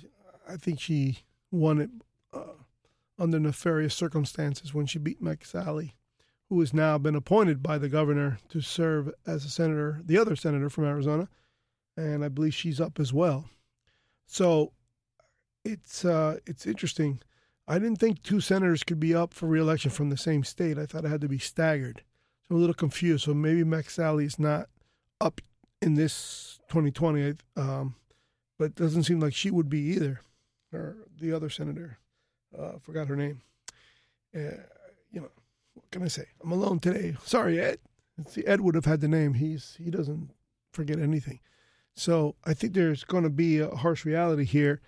Speaker 1: I think she won it uh, under nefarious circumstances when she beat McSally, who has now been appointed by the governor to serve as a senator, the other senator from Arizona, and I believe she's up as well. So it's uh, it's interesting. I didn't think two senators could be up for reelection from the same state. I thought it had to be staggered. So I'm a little confused. So maybe McSally is not up in this 2020, um, but it doesn't seem like she would be either. Or the other senator, uh, forgot her name. Uh, you know, what can I say? I'm alone today. Sorry, Ed. See, Ed would have had the name. He's he doesn't forget anything. So I think there's going to be a harsh reality here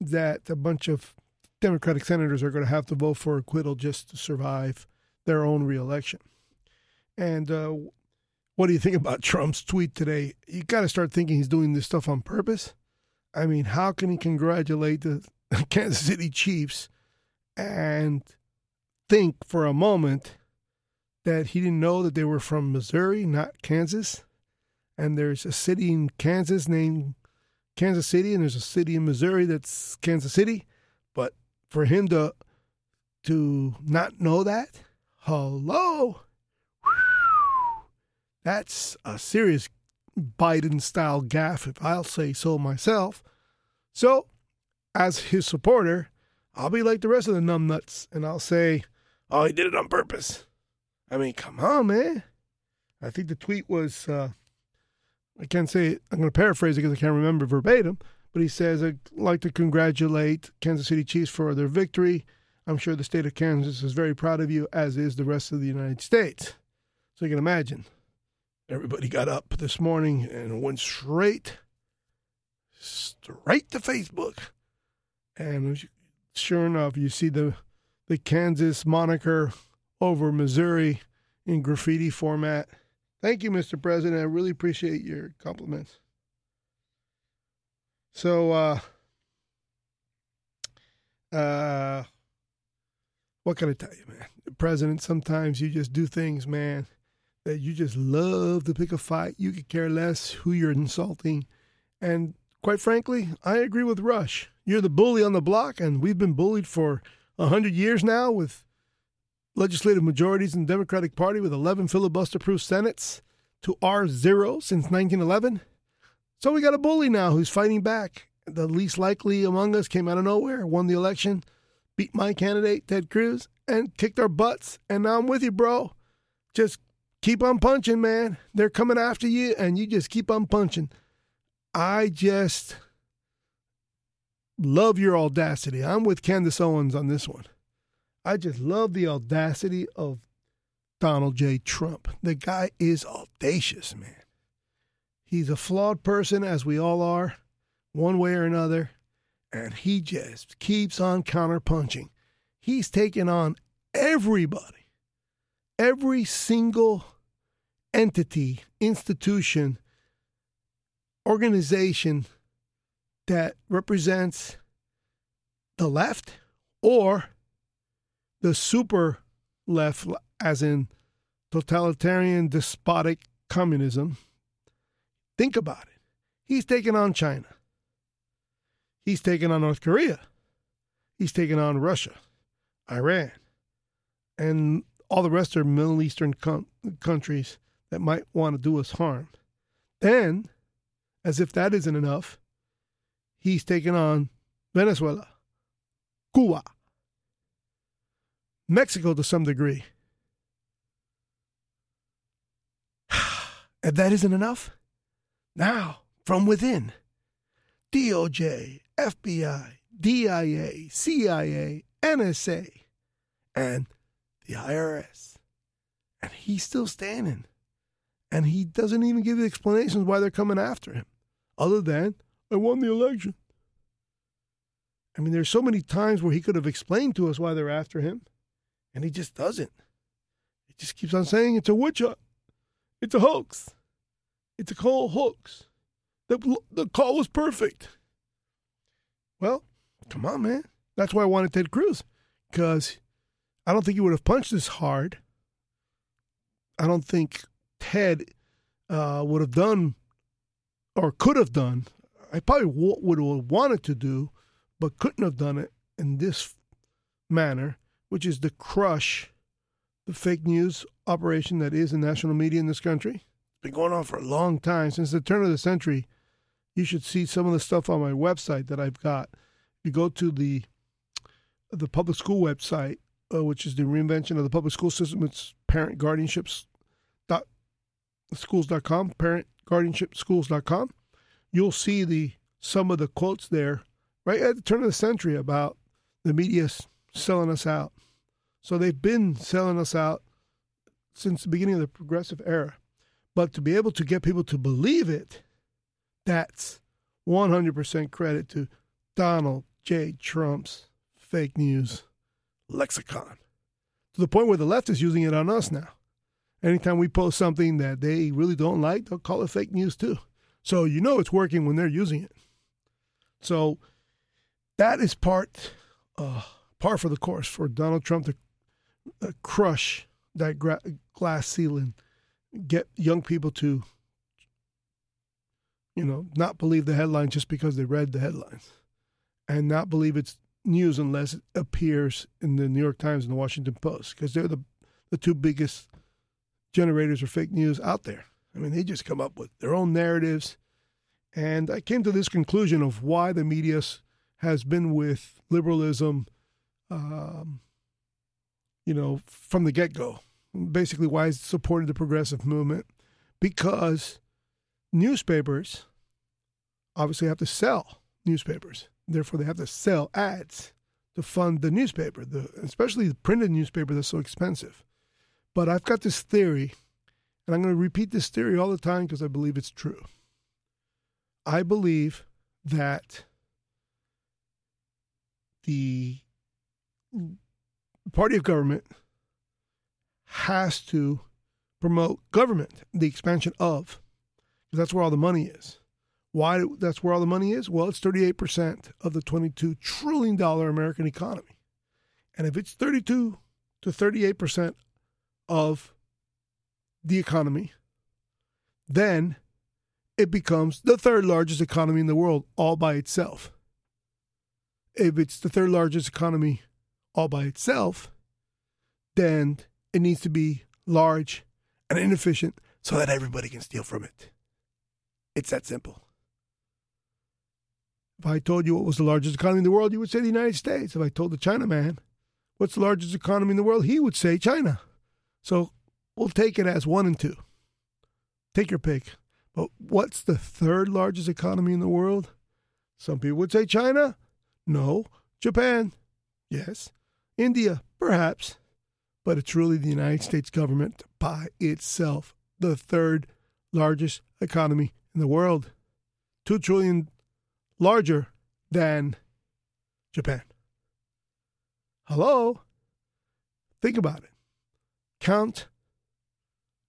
Speaker 1: that a bunch of Democratic senators are going to have to vote for acquittal just to survive their own reelection. And uh, what do you think about Trump's tweet today? You got to start thinking he's doing this stuff on purpose. I mean, how can he congratulate the Kansas City Chiefs and think for a moment that he didn't know that they were from Missouri, not Kansas? And there's a city in Kansas named Kansas City, and there's a city in Missouri that's Kansas City. But for him to to not know that, hello, that's a serious Biden style gaffe, if I'll say so myself. So, as his supporter, I'll be like the rest of the numbnuts and I'll say, oh, he did it on purpose. I mean, come on, man. I think the tweet was, uh, I can't say I'm going to paraphrase it because I can't remember verbatim, but he says, I'd like to congratulate Kansas City Chiefs for their victory. I'm sure the state of Kansas is very proud of you, as is the rest of the United States. So you can imagine everybody got up this morning and went straight, straight to Facebook. And sure enough, you see the the Kansas moniker over Missouri in graffiti format. Thank you, Mr. President. I really appreciate your compliments. So, uh, uh, what can I tell you, man? President, sometimes you just do things, man, that you just love to pick a fight. You could care less who you're insulting. And quite frankly, I agree with Rush. You're the bully on the block, and we've been bullied for 100 years now with legislative majorities in the Democratic Party with 11 filibuster proof Senates to R0 since 1911. So we got a bully now who's fighting back. The least likely among us came out of nowhere, won the election, beat my candidate, Ted Cruz, and kicked our butts. And now I'm with you, bro. Just keep on punching, man. They're coming after you, and you just keep on punching. I just love your audacity. I'm with Candace Owens on this one. I just love the audacity of Donald J. Trump. The guy is audacious, man. He's a flawed person, as we all are, one way or another, and he just keeps on counterpunching. He's taken on everybody, every single entity, institution, organization that represents the left or the super left, as in totalitarian, despotic communism. Think about it. He's taken on China. He's taken on North Korea. He's taken on Russia, Iran, and all the rest of Middle Eastern com- countries that might want to do us harm. Then, as if that isn't enough, he's taken on Venezuela, Cuba, Mexico to some degree. and that isn't enough? Now, from within, DOJ, FBI, DIA, CIA, NSA, and the IRS. And he's still standing. And he doesn't even give the explanations why they're coming after him, other than, I won the election. I mean, there's so many times where he could have explained to us why they're after him, and he just doesn't. He just keeps on saying it's a witch hunt. It's a hoax. It's a call hoax. The, the call was perfect. Well, come on, man. That's why I wanted Ted Cruz, because I don't think he would have punched this hard. I don't think Ted uh, would have done or could have done. I probably would have wanted to do, but couldn't have done it in this manner, which is to crush the fake news operation that is the national media in this country. It's been going on for a long time since the turn of the century. You should see some of the stuff on my website that I've got. If you go to the the public school website, uh, which is the reinvention of the public school system, it's parent guardianships dot. You'll see the some of the quotes there right at the turn of the century about the media selling us out. So they've been selling us out since the beginning of the progressive era. But to be able to get people to believe it, that's 100% credit to Donald J. Trump's fake news lexicon to the point where the left is using it on us now. Anytime we post something that they really don't like, they'll call it fake news too. So you know it's working when they're using it. So that is part uh, par for the course for Donald Trump to uh, crush that gra- glass ceiling, get young people to, you know, not believe the headlines just because they read the headlines, and not believe it's news unless it appears in the New York Times and the Washington Post because they're the the two biggest generators of fake news out there. I mean, they just come up with their own narratives. And I came to this conclusion of why the media has been with liberalism, um, you know, from the get go. Basically, why it's supported the progressive movement. Because newspapers obviously have to sell newspapers. Therefore, they have to sell ads to fund the newspaper, the, especially the printed newspaper that's so expensive. But I've got this theory, and I'm going to repeat this theory all the time because I believe it's true. I believe that the party of government has to promote government, the expansion of, because that's where all the money is. Why that's where all the money is? Well, it's 38% of the $22 trillion American economy. And if it's 32 to 38% of the economy, then it becomes the third largest economy in the world all by itself. If it's the third largest economy all by itself, then it needs to be large and inefficient so that everybody can steal from it. It's that simple. If I told you what was the largest economy in the world, you would say the United States. If I told the Chinaman what's the largest economy in the world, he would say China. So we'll take it as one and two. Take your pick. But what's the third largest economy in the world? Some people would say China. No. Japan. Yes. India. Perhaps. But it's really the United States government by itself, the third largest economy in the world. Two trillion larger than Japan. Hello? Think about it count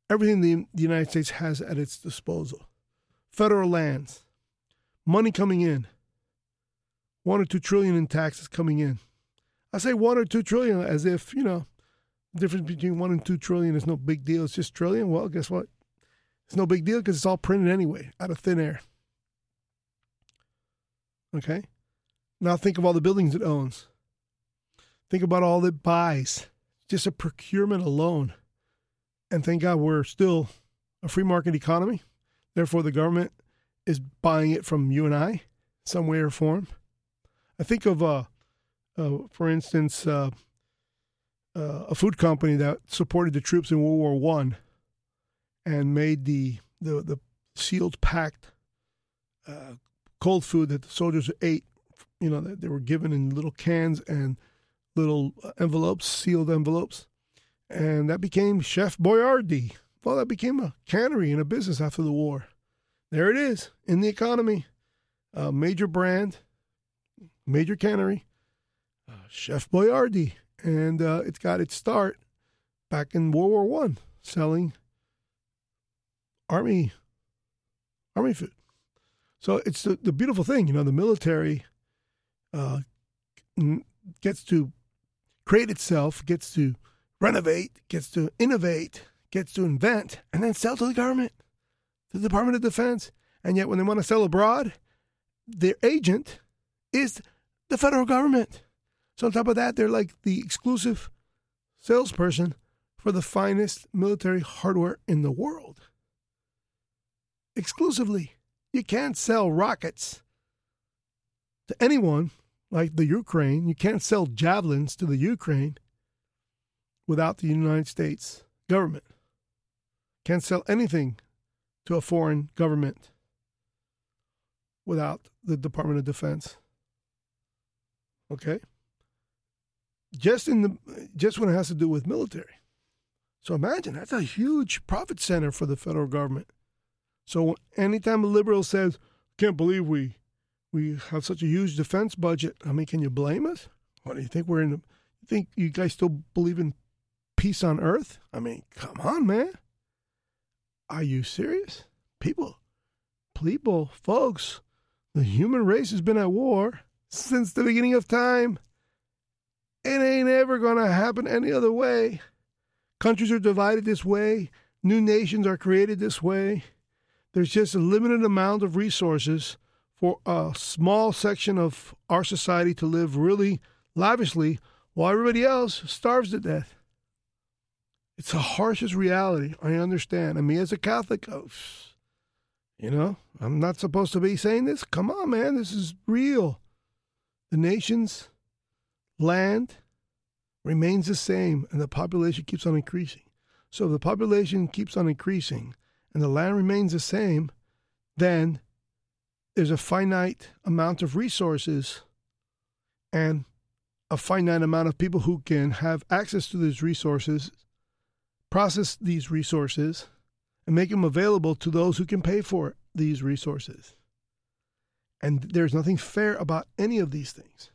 Speaker 1: everything the, the United States has at its disposal federal lands, money coming in, one or two trillion in taxes coming in. I say one or two trillion as if, you know, the difference between one and two trillion is no big deal. It's just trillion. Well, guess what? It's no big deal because it's all printed anyway out of thin air. Okay? Now think of all the buildings it owns. Think about all it buys just a procurement alone. And thank God we're still a free market economy. Therefore, the government is buying it from you and I, some way or form. I think of, uh, uh, for instance, uh, uh, a food company that supported the troops in World War One and made the the, the sealed packed uh, cold food that the soldiers ate. You know, that they were given in little cans and little envelopes, sealed envelopes. And that became Chef Boyardee. Well, that became a cannery and a business after the war. There it is in the economy. A major brand, major cannery, uh, Chef Boyardee. And uh, it's got its start back in World War One, selling army army food. So it's the, the beautiful thing, you know, the military uh, gets to create itself, gets to renovate, gets to innovate, gets to invent, and then sell to the government, to the Department of Defense. And yet, when they want to sell abroad, their agent is the federal government. So, on top of that, they're like the exclusive salesperson for the finest military hardware in the world. Exclusively. You can't sell rockets to anyone like the Ukraine. You can't sell javelins to the Ukraine without the United States government. Can't sell anything to a foreign government without the Department of Defense. Okay? Just in the just when it has to do with military. So imagine that's a huge profit center for the federal government. So anytime a liberal says, "Can't believe we we have such a huge defense budget. I mean, can you blame us? What do you think we're in? You think you guys still believe in peace on earth. I mean, come on, man. Are you serious? People, people, folks, the human race has been at war since the beginning of time. It ain't ever going to happen any other way. Countries are divided this way, new nations are created this way. There's just a limited amount of resources for a small section of our society to live really lavishly while everybody else starves to death. It's the harshest reality. I understand. And me as a Catholic, oh, you know, I'm not supposed to be saying this. Come on, man. This is real. The nation's land remains the same and the population keeps on increasing. So if the population keeps on increasing and the land remains the same, then there's a finite amount of resources and a finite amount of people who can have access to these resources, process these resources, and make them available to those who can pay for these resources. And there's nothing fair about any of these things.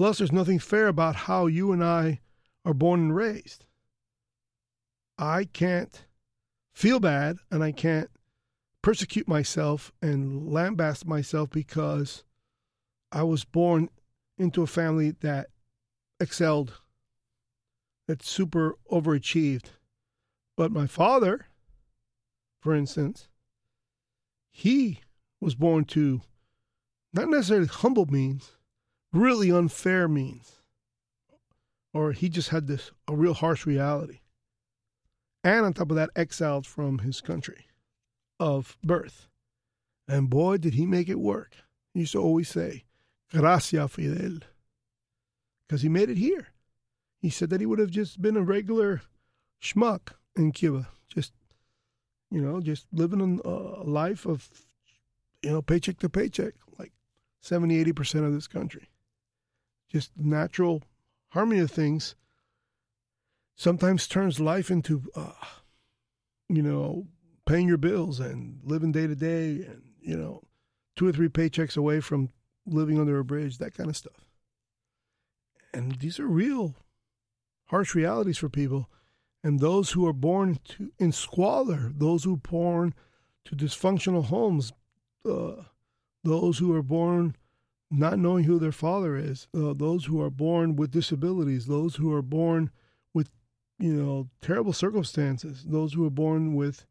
Speaker 1: Plus, there's nothing fair about how you and I are born and raised. I can't feel bad and I can't persecute myself and lambaste myself because I was born into a family that excelled, that super overachieved. But my father, for instance, he was born to not necessarily humble means, really unfair means. Or he just had this a real harsh reality. And on top of that, exiled from his country of birth. And boy, did he make it work. He used to always say, Gracias, Fidel. Because he made it here. He said that he would have just been a regular schmuck in Cuba. Just, you know, just living a life of, you know, paycheck to paycheck, like 70, 80% of this country. Just natural harmony of things sometimes turns life into, uh, you know, paying your bills and living day to day and, you know, two or three paychecks away from living under a bridge, that kind of stuff. And these are real harsh realities for people. And those who are born to in squalor, those who are born to dysfunctional homes, uh, those who are born not knowing who their father is, uh, those who are born with disabilities, those who are born with, you know, terrible circumstances, those who are born with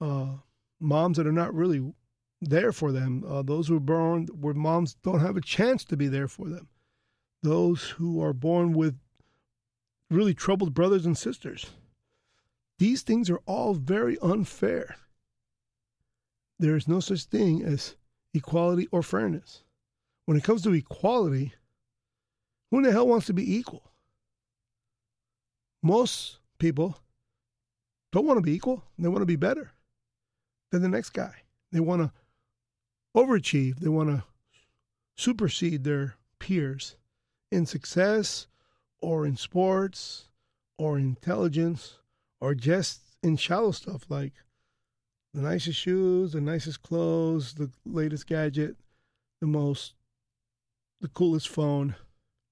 Speaker 1: uh, moms that are not really there for them, uh, those who are born where moms don't have a chance to be there for them, those who are born with really troubled brothers and sisters. These things are all very unfair. There is no such thing as equality or fairness. When it comes to equality, who in the hell wants to be equal? Most people don't want to be equal, they want to be better than the next guy. They want to overachieve, they want to supersede their peers in success or in sports or intelligence or just in shallow stuff like the nicest shoes, the nicest clothes, the latest gadget, the most, the coolest phone.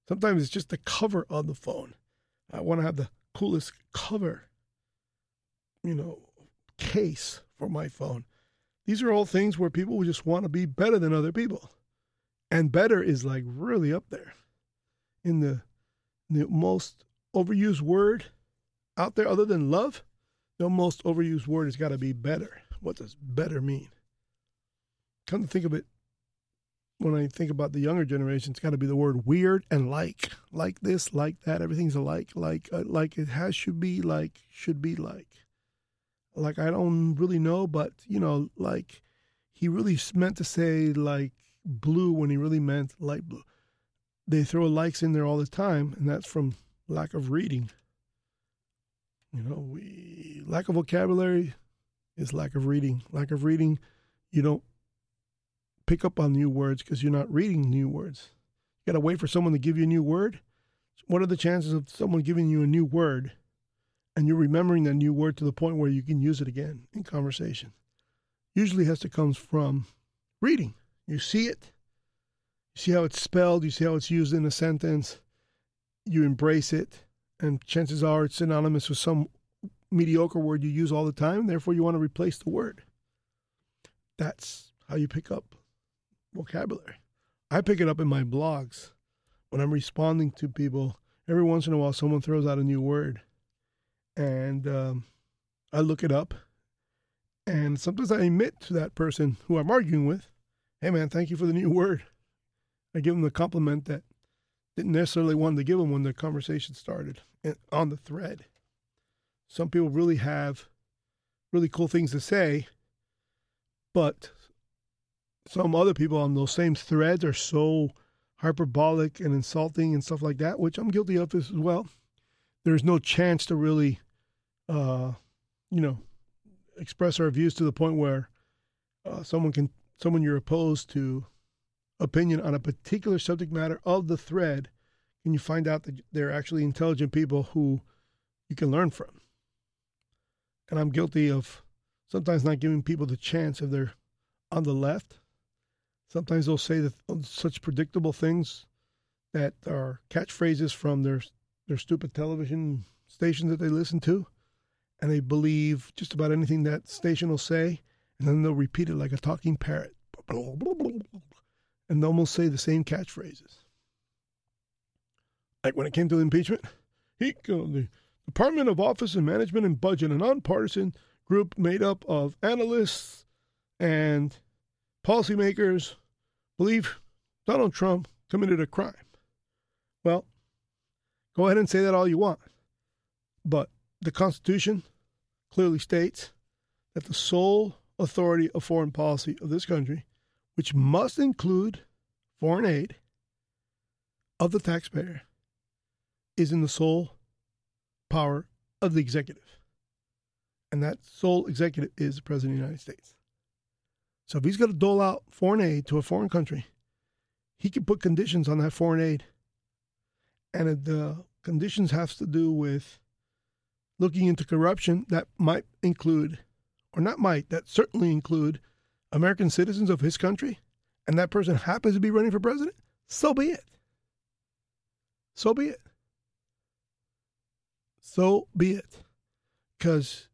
Speaker 1: Sometimes it's just the cover of the phone. I want to have the coolest cover, you know, case for my phone. These are all things where people just want to be better than other people. And better is like really up there in the, the most overused word out there other than love. The most overused word has got to be better. What does better mean? Come to think of it, when I think about the younger generation, it's got to be the word weird and like, like this, like that. Everything's alike, like, uh, like it has should be, like should be, like like I don't really know, but you know, like he really meant to say like blue when he really meant light blue. They throw likes in there all the time, and that's from lack of reading. You know, we lack of vocabulary is lack of reading. Lack of reading, you don't pick up on new words because you're not reading new words. You got to wait for someone to give you a new word. What are the chances of someone giving you a new word and you're remembering that new word to the point where you can use it again in conversation. Usually has to come from reading. You see it, you see how it's spelled, you see how it's used in a sentence, you embrace it, and chances are it's synonymous with some mediocre word you use all the time, therefore you want to replace the word. That's how you pick up vocabulary. I pick it up in my blogs when I'm responding to people. Every once in a while, someone throws out a new word, and um, I look it up. And sometimes I admit to that person who I'm arguing with, "Hey, man, thank you for the new word." I give them the compliment that didn't necessarily want to give them when the conversation started on the thread. Some people really have really cool things to say, but some other people on those same threads are so hyperbolic and insulting and stuff like that, which I'm guilty of as well. There's no chance to really, uh, you know, express our views to the point where uh, someone can, someone you're opposed to opinion on a particular subject matter of the thread, and you find out that they're actually intelligent people who you can learn from. And I'm guilty of sometimes not giving people the chance if they're on the left. Sometimes they'll say that such predictable things that are catchphrases from their their stupid television stations that they listen to, and they believe just about anything that station will say, and then they'll repeat it like a talking parrot and they'll almost say the same catchphrases. Like when it came to impeachment, he, uh, the Department of Office and Management and Budget, a nonpartisan group made up of analysts and policymakers, believe Donald Trump committed a crime. Well, go ahead and say that all you want. But the Constitution clearly states that the sole authority of foreign policy of this country which must include foreign aid of the taxpayer, is in the sole power of the executive. And that sole executive is the President of the United States. So if he's going to dole out foreign aid to a foreign country, he can put conditions on that foreign aid. And the conditions have to do with looking into corruption that might include, or not might, that certainly include American citizens of his country and that person happens to be running for president, so be it. So be it. So be it. Because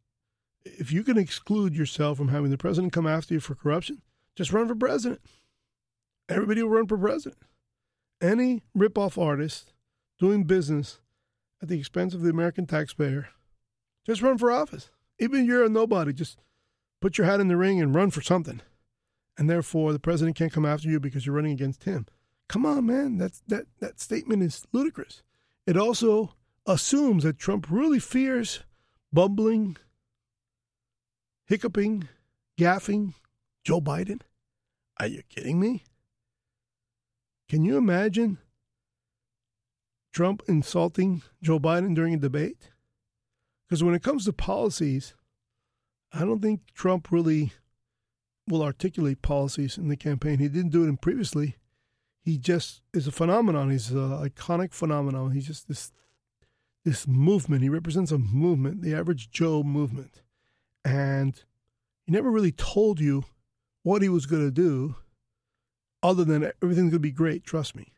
Speaker 1: if you can exclude yourself from having the president come after you for corruption, just run for president. Everybody will run for president. Any ripoff artist doing business at the expense of the American taxpayer, just run for office. Even if you're a nobody, just put your hat in the ring and run for something. And therefore, the president can't come after you because you're running against him. Come on, man. That's, that, that statement is ludicrous. It also assumes that Trump really fears bumbling, hiccuping, gaffing Joe Biden. Are you kidding me? Can you imagine Trump insulting Joe Biden during a debate? Because when it comes to policies, I don't think Trump really will articulate policies in the campaign. He didn't do it in previously. He just is a phenomenon. He's an iconic phenomenon. He's just this this movement. He represents a movement, the average Joe movement. And he never really told you what he was going to do other than everything's going to be great, trust me.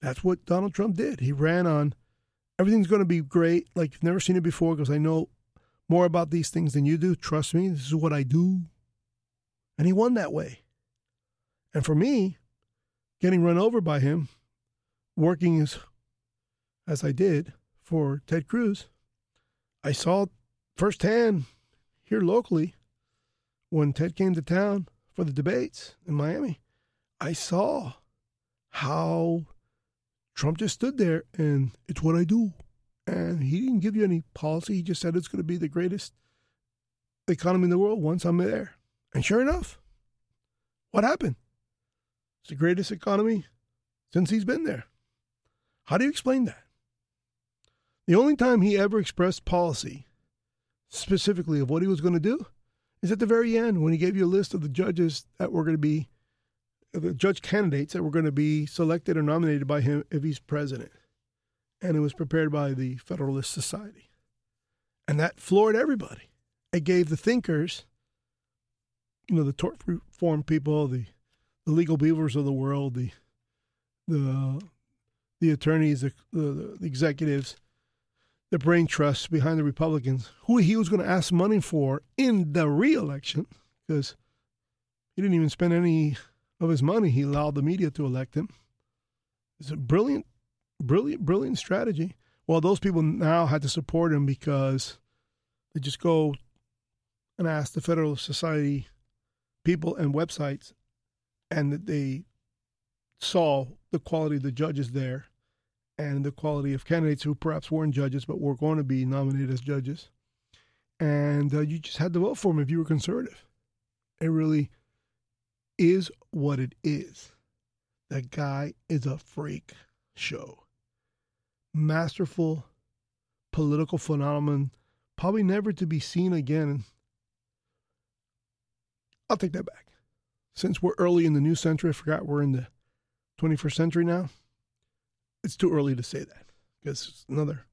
Speaker 1: That's what Donald Trump did. He ran on everything's going to be great, like you've never seen it before because I know more about these things than you do. Trust me, this is what I do. And he won that way. And for me, getting run over by him, working as, as I did for Ted Cruz, I saw firsthand here locally when Ted came to town for the debates in Miami. I saw how Trump just stood there and it's what I do. And he didn't give you any policy. He just said it's going to be the greatest economy in the world once I'm there. And sure enough, what happened? It's the greatest economy since he's been there. How do you explain that? The only time he ever expressed policy, specifically of what he was going to do, is at the very end when he gave you a list of the judges that were going to be, the judge candidates that were going to be selected or nominated by him if he's president. And it was prepared by the Federalist Society. And that floored everybody. It gave the thinkers you know the tort reform people, the the legal beavers of the world, the the the attorneys, the, the, the executives, the brain trust behind the Republicans, who he was going to ask money for in the reelection, because he didn't even spend any of his money. He allowed the media to elect him. It's a brilliant, brilliant, brilliant strategy. Well, those people now had to support him because they just go and ask the Federal Society people and websites, and they saw the quality of the judges there and the quality of candidates who perhaps weren't judges but were going to be nominated as judges. And uh, you just had to vote for him if you were conservative. It really is what it is. That guy is a freak show. Masterful political phenomenon, probably never to be seen again. I'll take that back. Since we're early in the new century, I forgot we're in the 21st century now. It's too early to say that because it's another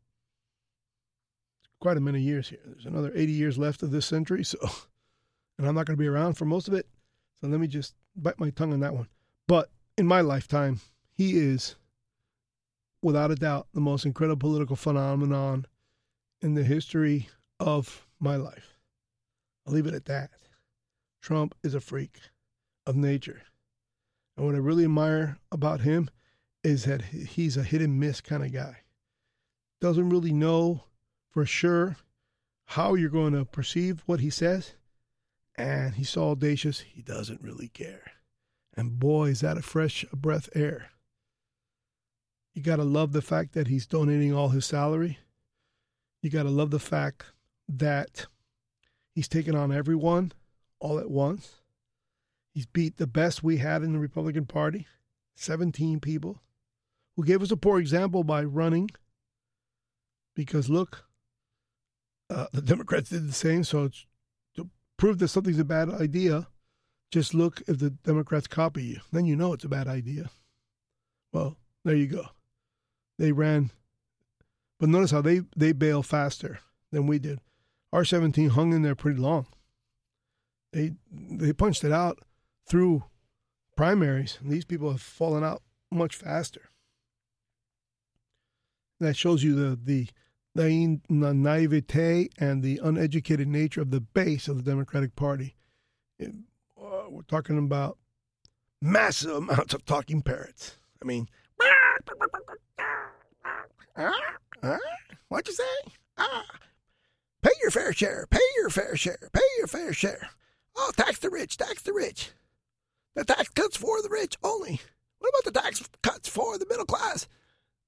Speaker 1: quite a many years here. There's another 80 years left of this century, so and I'm not going to be around for most of it. So let me just bite my tongue on that one. But in my lifetime, he is without a doubt the most incredible political phenomenon in the history of my life. I'll leave it at that. Trump is a freak of nature. And what I really admire about him is that he's a hit and miss kind of guy. Doesn't really know for sure how you're going to perceive what he says. And he's so audacious, he doesn't really care. And boy, is that a fresh breath air. You got to love the fact that he's donating all his salary. You got to love the fact that he's taken on everyone all at once. He's beat the best we had in the Republican Party 17 people who gave us a poor example by running. Because look, uh, the Democrats did the same. So to prove that something's a bad idea, just look if the Democrats copy you. Then you know it's a bad idea. Well, there you go. They ran, but notice how they they bail faster than we did. R seventeen hung in there pretty long. They they punched it out through primaries. These people have fallen out much faster. That shows you the, the, naivete and the uneducated nature of the base of the Democratic Party. Uh, we're talking about massive amounts of talking parrots. I mean, what'd you say? Ah, pay your fair share, pay your fair share, pay your fair share. Oh, tax the rich, tax the rich. The tax cuts for the rich only. What about the tax cuts for the middle class?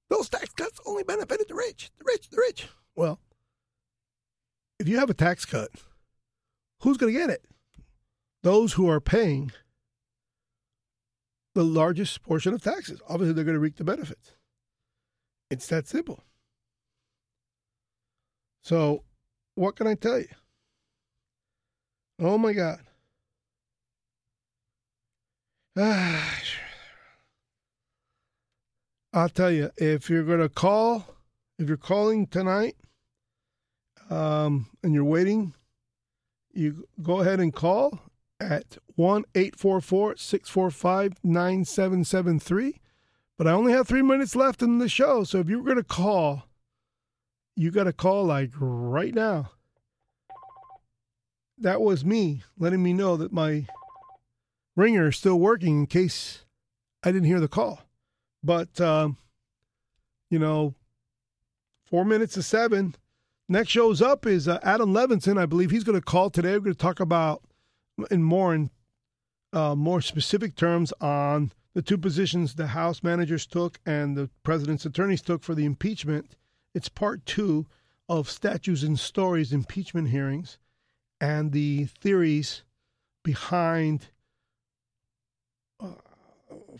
Speaker 1: Those tax cuts only benefited the rich, the rich, the rich. Well, if you have a tax cut, who's going to get it? Those who are paying the largest portion of taxes. Obviously, they're going to reap the benefits. It's that simple. So, what can I tell you? Oh my God. Ah, I'll tell you, if you're going to call, if you're calling tonight um, and you're waiting, you go ahead and call at 1 844 645 9773. But I only have three minutes left in the show. So if you're going to call, you got to call like right now. That was me letting me know that my ringer is still working in case I didn't hear the call. But, um, you know, four minutes to seven. Next show's up is uh, Adam Levinson. I believe he's going to call today. We're going to talk about in more in uh, more specific terms on the two positions the House managers took and the president's attorneys took for the impeachment. It's part two of Statues and Stories impeachment hearings and the theories behind uh,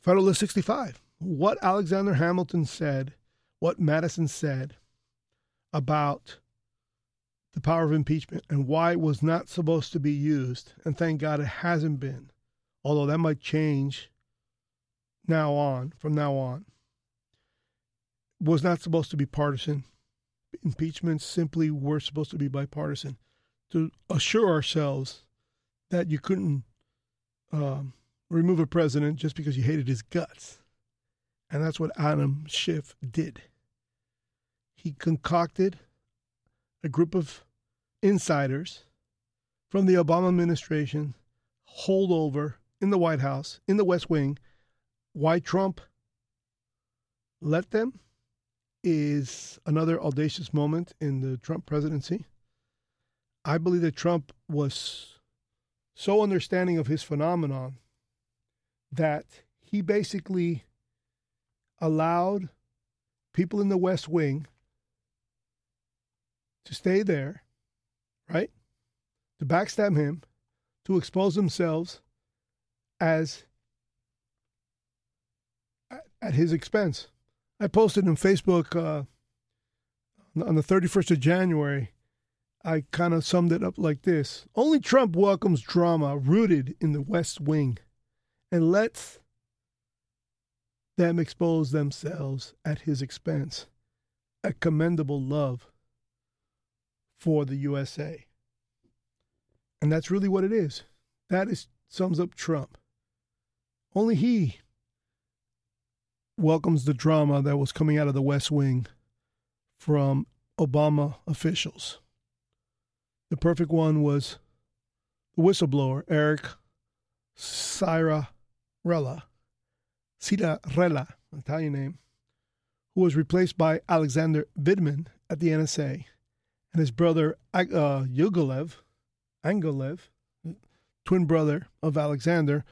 Speaker 1: Federalist 65 what Alexander Hamilton said, what Madison said about the power of impeachment and why it was not supposed to be used. And thank God it hasn't been, although that might change now on, from now on. Was not supposed to be partisan. Impeachments simply were supposed to be bipartisan to assure ourselves that you couldn't um, remove a president just because you hated his guts. And that's what Adam Schiff did. He concocted a group of insiders from the Obama administration hold over in the White House, in the West Wing. Why Trump let them is another audacious moment in the Trump presidency. I believe that Trump was so understanding of his phenomenon that he basically allowed people in the West Wing to stay there, right? To backstab him, to expose themselves as at his expense. I posted on Facebook uh, on the 31st of January. I kind of summed it up like this Only Trump welcomes drama rooted in the West Wing and lets them expose themselves at his expense. A commendable love for the USA. And that's really what it is. That is sums up Trump. Only he welcomes the drama that was coming out of the West Wing from Obama officials. The perfect one was the whistleblower, Eric Ciaramella, Ciaramella, Italian name, who was replaced by Alexander Vindman at the NSA, and his brother uh, Yugolev, Angolev, twin brother of Alexander,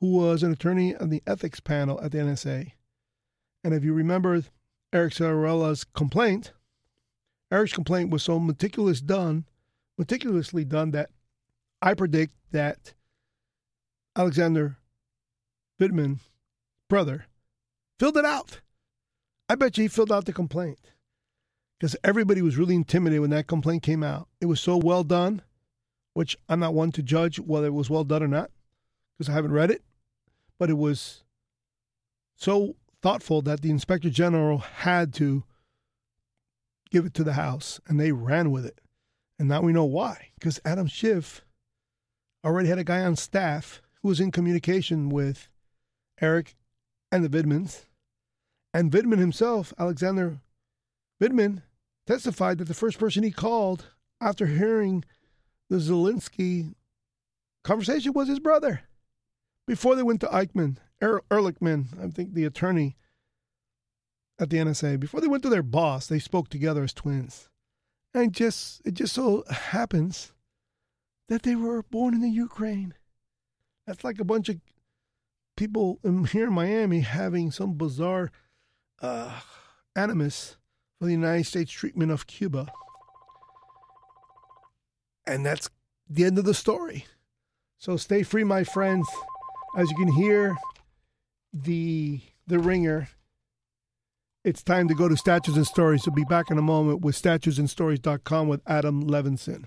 Speaker 1: who was an attorney on the ethics panel at the NSA. And if you remember Eric Ciaramella's complaint, Eric's complaint was so meticulous done, meticulously done that I predict that Alexander Vindman, brother, filled it out. I bet you he filled out the complaint because everybody was really intimidated when that complaint came out. It was so well done, which I'm not one to judge whether it was well done or not because I haven't read it, but it was so thoughtful that the inspector general had to give it to the House, and they ran with it. And now we know why. Because Adam Schiff already had a guy on staff who was in communication with Eric and the Vindmans. And Vindman himself, Alexander Vindman, testified that the first person he called after hearing the Zelensky conversation was his brother. Before they went to Eichmann er- Ehrlichman, I think the attorney at the NSA, before they went to their boss, they spoke together as twins. And just it just so happens that they were born in the Ukraine. That's like a bunch of people in, here in Miami having some bizarre uh, animus for the United States treatment of Cuba. And that's the end of the story. So stay free, my friends. As you can hear, the the ringer. It's time to go to Statues and Stories. We'll be back in a moment with statuesandstories.com with Adam Levinson.